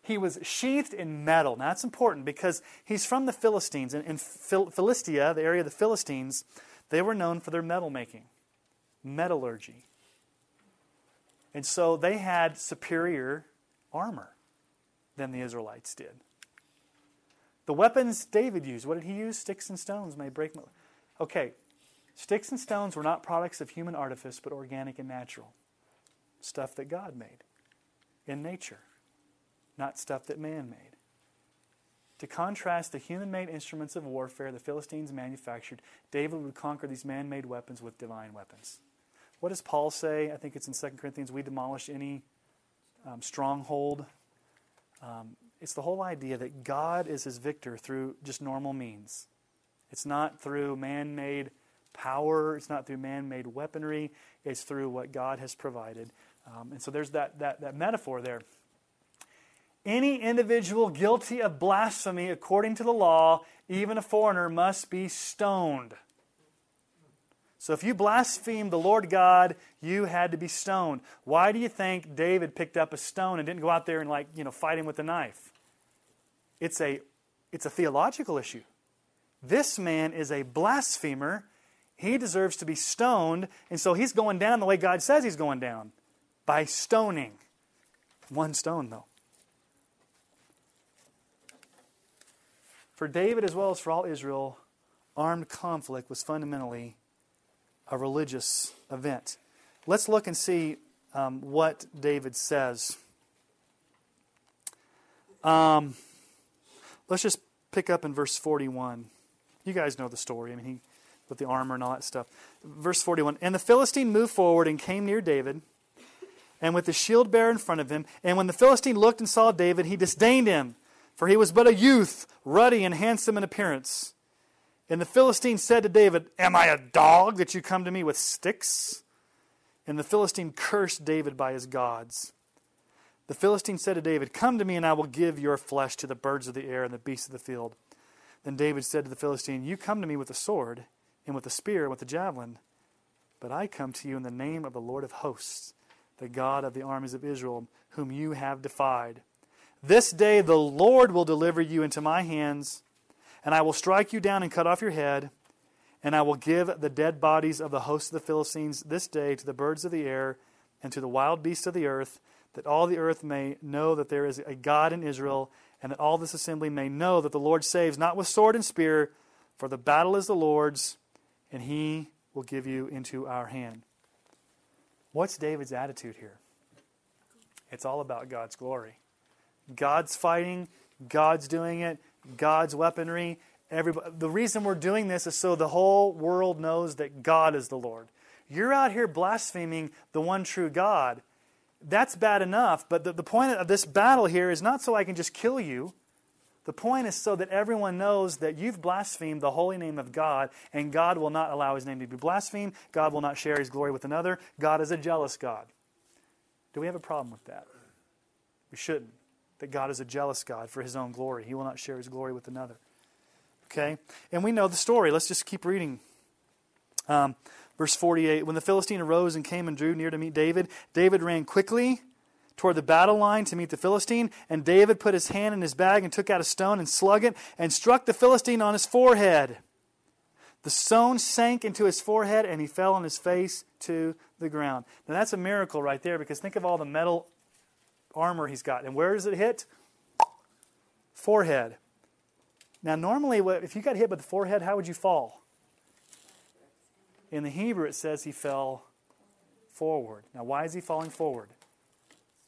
He was sheathed in metal. Now that's important because he's from the Philistines. And in Philistia, the area of the Philistines, they were known for their metal making, metallurgy. And so they had superior armor than the Israelites did. The weapons David used, what did he use? Sticks and stones may break. Okay, sticks and stones were not products of human artifice, but organic and natural. Stuff that God made in nature, not stuff that man made. To contrast the human made instruments of warfare the Philistines manufactured, David would conquer these man made weapons with divine weapons. What does Paul say? I think it's in 2 Corinthians we demolish any um, stronghold. Um, it's the whole idea that God is his victor through just normal means. It's not through man made power, it's not through man made weaponry, it's through what God has provided. Um, and so there's that, that, that metaphor there. Any individual guilty of blasphemy according to the law, even a foreigner, must be stoned. So if you blaspheme the Lord God, you had to be stoned. Why do you think David picked up a stone and didn't go out there and like, you know, fight him with a knife? It's a it's a theological issue. This man is a blasphemer. He deserves to be stoned, and so he's going down the way God says he's going down by stoning. One stone, though. For David, as well as for all Israel, armed conflict was fundamentally a religious event. Let's look and see um, what David says. Um, let's just pick up in verse 41. You guys know the story. I mean, he with the armor and all that stuff. Verse 41 And the Philistine moved forward and came near David, and with the shield bearer in front of him. And when the Philistine looked and saw David, he disdained him, for he was but a youth, ruddy and handsome in appearance. And the Philistine said to David, Am I a dog that you come to me with sticks? And the Philistine cursed David by his gods. The Philistine said to David, Come to me, and I will give your flesh to the birds of the air and the beasts of the field. Then David said to the Philistine, You come to me with a sword, and with a spear, and with a javelin. But I come to you in the name of the Lord of hosts, the God of the armies of Israel, whom you have defied. This day the Lord will deliver you into my hands and I will strike you down and cut off your head, and I will give the dead bodies of the host of the Philistines this day to the birds of the air and to the wild beasts of the earth, that all the earth may know that there is a God in Israel, and that all this assembly may know that the Lord saves not with sword and spear, for the battle is the Lord's, and he will give you into our hand. What's David's attitude here? It's all about God's glory. God's fighting, God's doing it, God's weaponry. Everybody, the reason we're doing this is so the whole world knows that God is the Lord. You're out here blaspheming the one true God. That's bad enough, but the, the point of this battle here is not so I can just kill you. The point is so that everyone knows that you've blasphemed the holy name of God, and God will not allow his name to be blasphemed. God will not share his glory with another. God is a jealous God. Do we have a problem with that? We shouldn't that God is a jealous God for his own glory. He will not share his glory with another. Okay? And we know the story. Let's just keep reading. Um, verse 48 When the Philistine arose and came and drew near to meet David, David ran quickly toward the battle line to meet the Philistine. And David put his hand in his bag and took out a stone and slung it and struck the Philistine on his forehead. The stone sank into his forehead and he fell on his face to the ground. Now that's a miracle right there because think of all the metal armor he's got. And where does it hit? Forehead. Now, normally, if you got hit with the forehead, how would you fall? In the Hebrew, it says he fell forward. Now, why is he falling forward?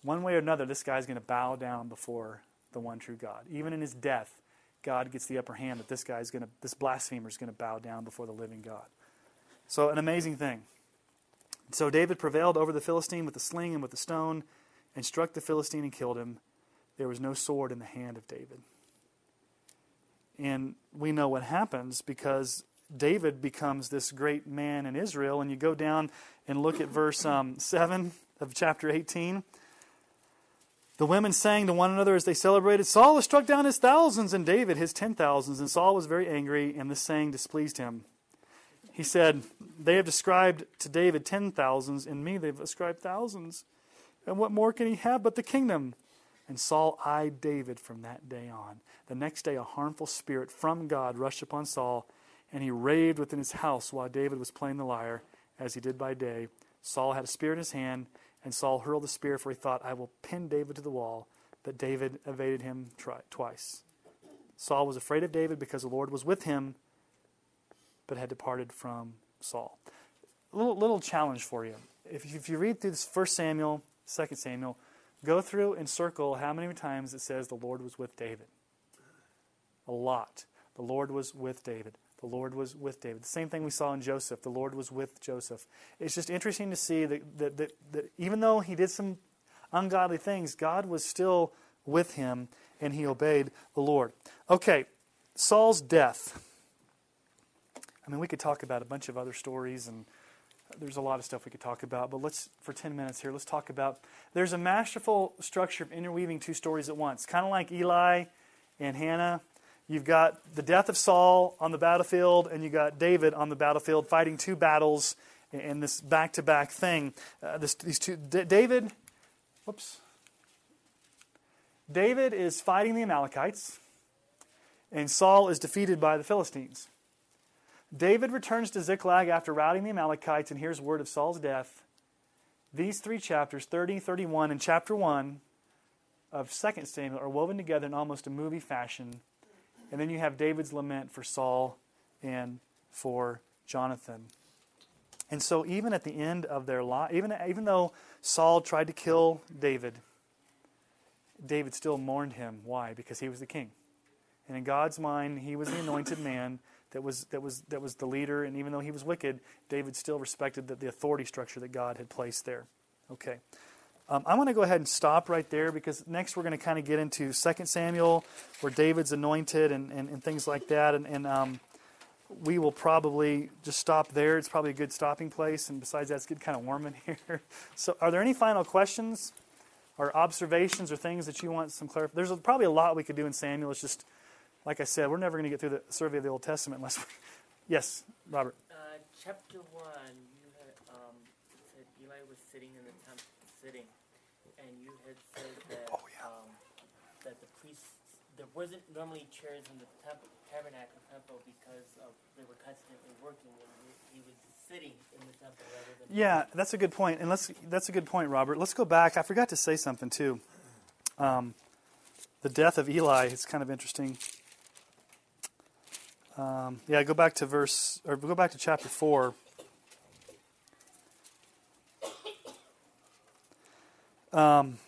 One way or another, this guy's going to bow down before the one true God. Even in his death, God gets the upper hand that this guy's going to, this blasphemer is going to bow down before the living God. So, an amazing thing. So, David prevailed over the Philistine with the sling and with the stone and struck the Philistine and killed him. There was no sword in the hand of David. And we know what happens because David becomes this great man in Israel. And you go down and look at verse um, 7 of chapter 18. The women sang to one another as they celebrated. Saul has struck down his thousands and David his ten thousands. And Saul was very angry, and this saying displeased him. He said, They have described to David ten thousands, and me they've ascribed thousands. And what more can he have but the kingdom? And Saul eyed David from that day on. The next day, a harmful spirit from God rushed upon Saul, and he raved within his house while David was playing the lyre, as he did by day. Saul had a spear in his hand, and Saul hurled the spear, for he thought, I will pin David to the wall. But David evaded him tri- twice. Saul was afraid of David because the Lord was with him, but had departed from Saul. A little, little challenge for you. If, if you read through this First Samuel, 2 Samuel, go through and circle how many times it says the Lord was with David. A lot. The Lord was with David. The Lord was with David. The same thing we saw in Joseph. The Lord was with Joseph. It's just interesting to see that, that, that, that even though he did some ungodly things, God was still with him and he obeyed the Lord. Okay, Saul's death. I mean, we could talk about a bunch of other stories and there's a lot of stuff we could talk about, but let's, for 10 minutes here, let's talk about. There's a masterful structure of interweaving two stories at once, kind of like Eli and Hannah. You've got the death of Saul on the battlefield, and you got David on the battlefield fighting two battles in this back to back thing. Uh, this, these two, D- David, whoops. David is fighting the Amalekites, and Saul is defeated by the Philistines. David returns to Ziklag after routing the Amalekites and hears word of Saul's death. These three chapters, 30, 31, and chapter 1 of 2 Samuel, are woven together in almost a movie fashion. And then you have David's lament for Saul and for Jonathan. And so, even at the end of their life, even, even though Saul tried to kill David, David still mourned him. Why? Because he was the king. And in God's mind, he was the anointed man that was, that was, that was the leader. And even though he was wicked, David still respected the, the authority structure that God had placed there. Okay. Um, I want to go ahead and stop right there because next we're going to kind of get into 2 Samuel, where David's anointed and, and, and things like that. And, and um, we will probably just stop there. It's probably a good stopping place. And besides that, it's getting kind of warm in here. so, are there any final questions or observations or things that you want some clarification? There's probably a lot we could do in Samuel. It's just, like I said, we're never going to get through the survey of the Old Testament unless we. yes, Robert. Uh, chapter 1, you had um, said Eli was sitting in the temple, sitting, and you had said that, Oh, yeah. um, that the priests, there wasn't normally chairs in the temple, tabernacle temple because of, they were constantly working he, was sitting in the temple rather than. Yeah, that's a good point. and let's that's a good point, Robert. Let's go back. I forgot to say something too. Um, the death of Eli is kind of interesting. Um, yeah, go back to verse or go back to chapter four. Um,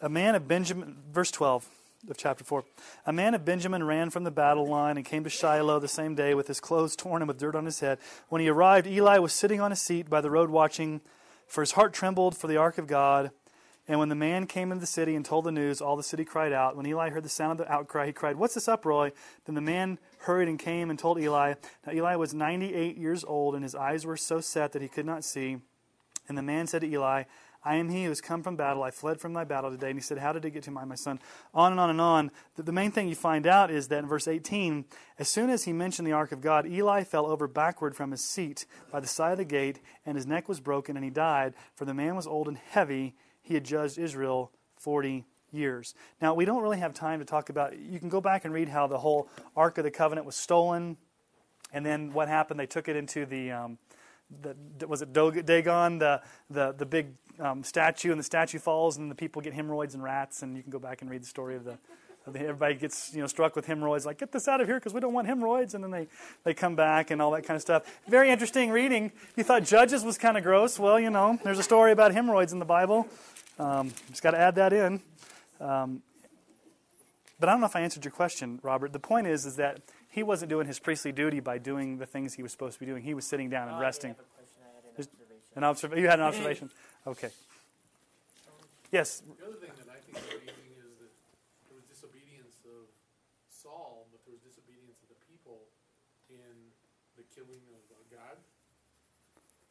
a man of Benjamin, verse twelve of chapter 4. A man of Benjamin ran from the battle line and came to Shiloh the same day with his clothes torn and with dirt on his head. When he arrived, Eli was sitting on a seat by the road watching, for his heart trembled for the ark of God. And when the man came into the city and told the news, all the city cried out. When Eli heard the sound of the outcry, he cried, What's this uproar? Then the man hurried and came and told Eli. Now Eli was 98 years old, and his eyes were so set that he could not see. And the man said to Eli, I am he who has come from battle. I fled from thy battle today. And he said, How did it get to my, my son? On and on and on. The, the main thing you find out is that in verse 18, as soon as he mentioned the ark of God, Eli fell over backward from his seat by the side of the gate, and his neck was broken, and he died. For the man was old and heavy. He had judged Israel 40 years. Now, we don't really have time to talk about You can go back and read how the whole Ark of the Covenant was stolen, and then what happened. They took it into the. Um, the, was it Dagon, the, the, the big um, statue, and the statue falls, and the people get hemorrhoids and rats, and you can go back and read the story of the, of the everybody gets you know struck with hemorrhoids, like get this out of here because we don't want hemorrhoids, and then they, they come back and all that kind of stuff. Very interesting reading. You thought Judges was kind of gross. Well, you know, there's a story about hemorrhoids in the Bible. Um, just got to add that in. Um, but I don't know if I answered your question, Robert. The point is, is that he wasn't doing his priestly duty by doing the things he was supposed to be doing. He was sitting down and Oh, I resting. didn't have a question, I had an Just- observation. An observ- you had an observation. Okay. Yes. The other thing that I think is amazing is that there was disobedience of Saul, but there was disobedience of the people in the killing of uh, God.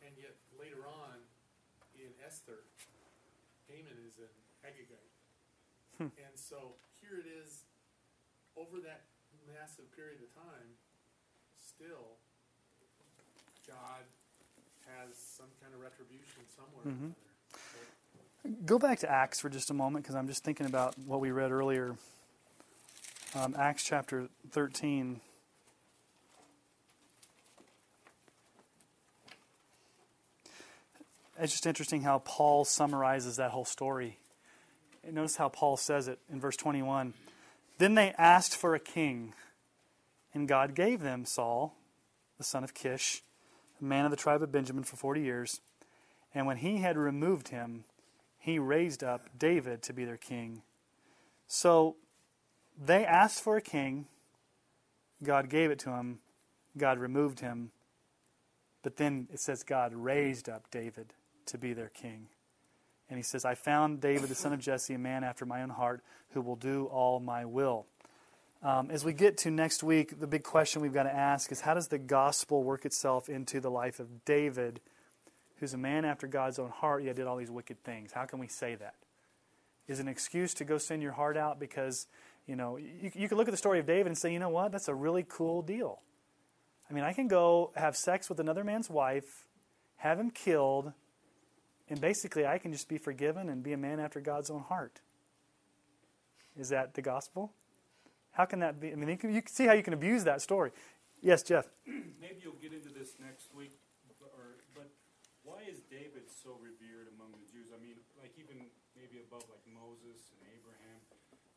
And yet later on in Esther, Haman is an Agagite. And so here it is, over that massive period of time, still God has some kind of retribution somewhere. Mhm. another. Go back to Acts for just a moment because I'm just thinking about what we read earlier. Um, Acts chapter 13. It's just interesting how Paul summarizes that whole story. Notice how Paul says it in verse 21. Then they asked for a king, and God gave them Saul, the son of Kish, a man of the tribe of Benjamin, for 40 years. And when he had removed him, he raised up David to be their king. So they asked for a king. God gave it to him. God removed him. But then it says God raised up David to be their king. And he says, I found David, the son of Jesse, a man after my own heart, who will do all my will. Um, as we get to next week, the big question we've got to ask is how does the gospel work itself into the life of David, who's a man after God's own heart, yet did all these wicked things? How can we say that? Is an excuse to go send your heart out because You know, you, you could look at the story of David and say, you know what, that's a really cool deal. I mean, I can go have sex with another man's wife, have him killed, and basically I can just be forgiven and be a man after God's own heart. Is that the gospel? How can that be? I mean, you can, you can see how you can abuse that story. Yes, Jeff. Maybe you'll get into this next week, but, or, but why is David so revered among the Jews? I mean, like even maybe above like Moses and Abraham.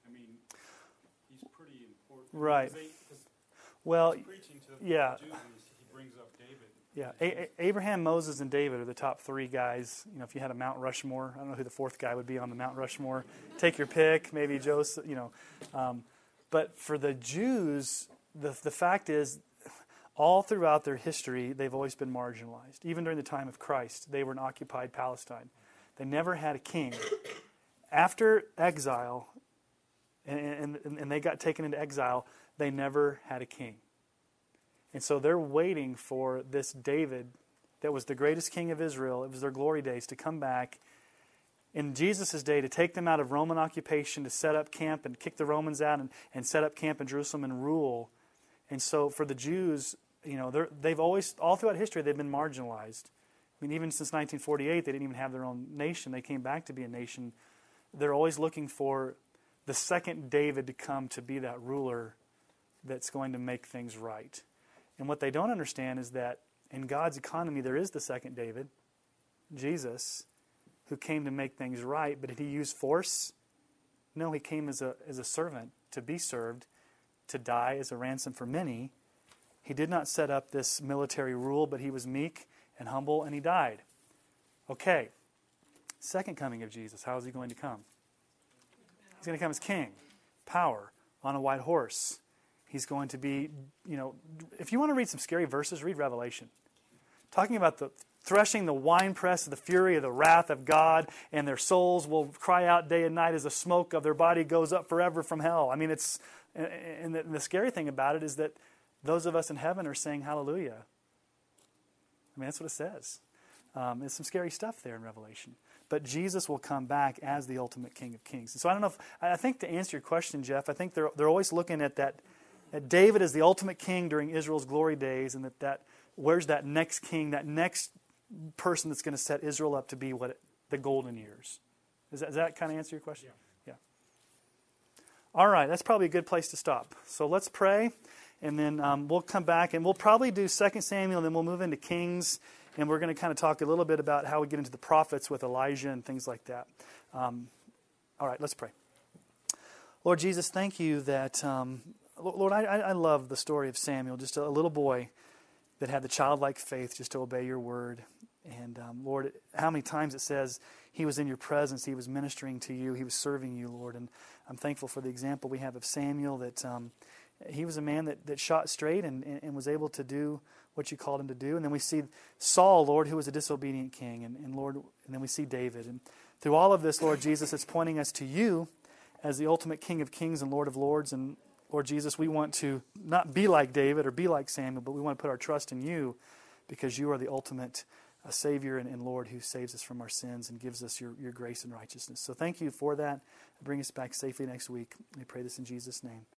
I mean, he's pretty important. Right. they- Well, he's preaching to yeah. the Jews and he he brings up David. Yeah, a- Abraham, Moses, and David are the top three guys. You know, if you had a Mount Rushmore, I don't know who the fourth guy would be on the Mount Rushmore. Take your pick, maybe Joseph. You know, um, but for the Jews, the the fact is, all throughout their history, they've always been marginalized. Even during the time of Christ, they were in occupied Palestine. They never had a king. After exile, and, and, and they got taken into exile, they never had a king. And so they're waiting for this David that was the greatest king of Israel. It was their glory days to come back in Jesus' day to take them out of Roman occupation, to set up camp and kick the Romans out and, and set up camp in Jerusalem and rule. And so for the Jews, you know, they've always, all throughout history, they've been marginalized. I mean, even since 1948, they didn't even have their own nation. They came back to be a nation. They're always looking for the second David to come to be that ruler that's going to make things right. And what they don't understand is that in God's economy, there is the second David, Jesus, who came to make things right. But did he use force? No, he came as a, as a servant to be served, to die as a ransom for many. He did not set up this military rule, but he was meek and humble, and he died. Okay, second coming of Jesus, how is he going to come? He's going to come as king, power, on a white horse. He's going to be, you know, if you want to read some scary verses, read Revelation. Talking about the threshing the winepress of the fury of the wrath of God, and their souls will cry out day and night as the smoke of their body goes up forever from hell. I mean, it's, and the, and the scary thing about it is that those of us in heaven are saying hallelujah. I mean, that's what it says. Um, there's some scary stuff there in Revelation. But Jesus will come back as the ultimate King of Kings. And so I don't know if, I think to answer your question, Jeff, I think they're, they're always looking at that, that David is the ultimate king during Israel's glory days, and that, that where's that next king, that next person that's going to set Israel up to be what it, the golden years. Does that, does that kind of answer your question? Yeah. yeah. All right, that's probably a good place to stop. So let's pray, and then um, we'll come back, and we'll probably do 2 Samuel, and then we'll move into Kings, and we're going to kind of talk a little bit about how we get into the prophets with Elijah and things like that. Um, all right, let's pray. Lord Jesus, thank you that, um, Lord, I, I love the story of Samuel, just a, little boy that had the childlike faith just to obey your word. And um, Lord, how many times it says he was in your presence, he was ministering to you, he was serving you, Lord. And I'm thankful for the example we have of Samuel that um, he was a man that, that shot straight and, and, and, was able to do what you called him to do. And then we see Saul, Lord, who was a disobedient king. And, and Lord, and then we see David. And through all of this, Lord Jesus, it's pointing us to you as the ultimate King of kings and Lord of lords. And Lord Jesus, we want to not be like David or be like Samuel, but we want to put our trust in you because you are the ultimate uh, Savior and, and, Lord who saves us from our sins and gives us your, your grace and righteousness. So thank you for that. Bring us back safely next week. We pray this in Jesus' name.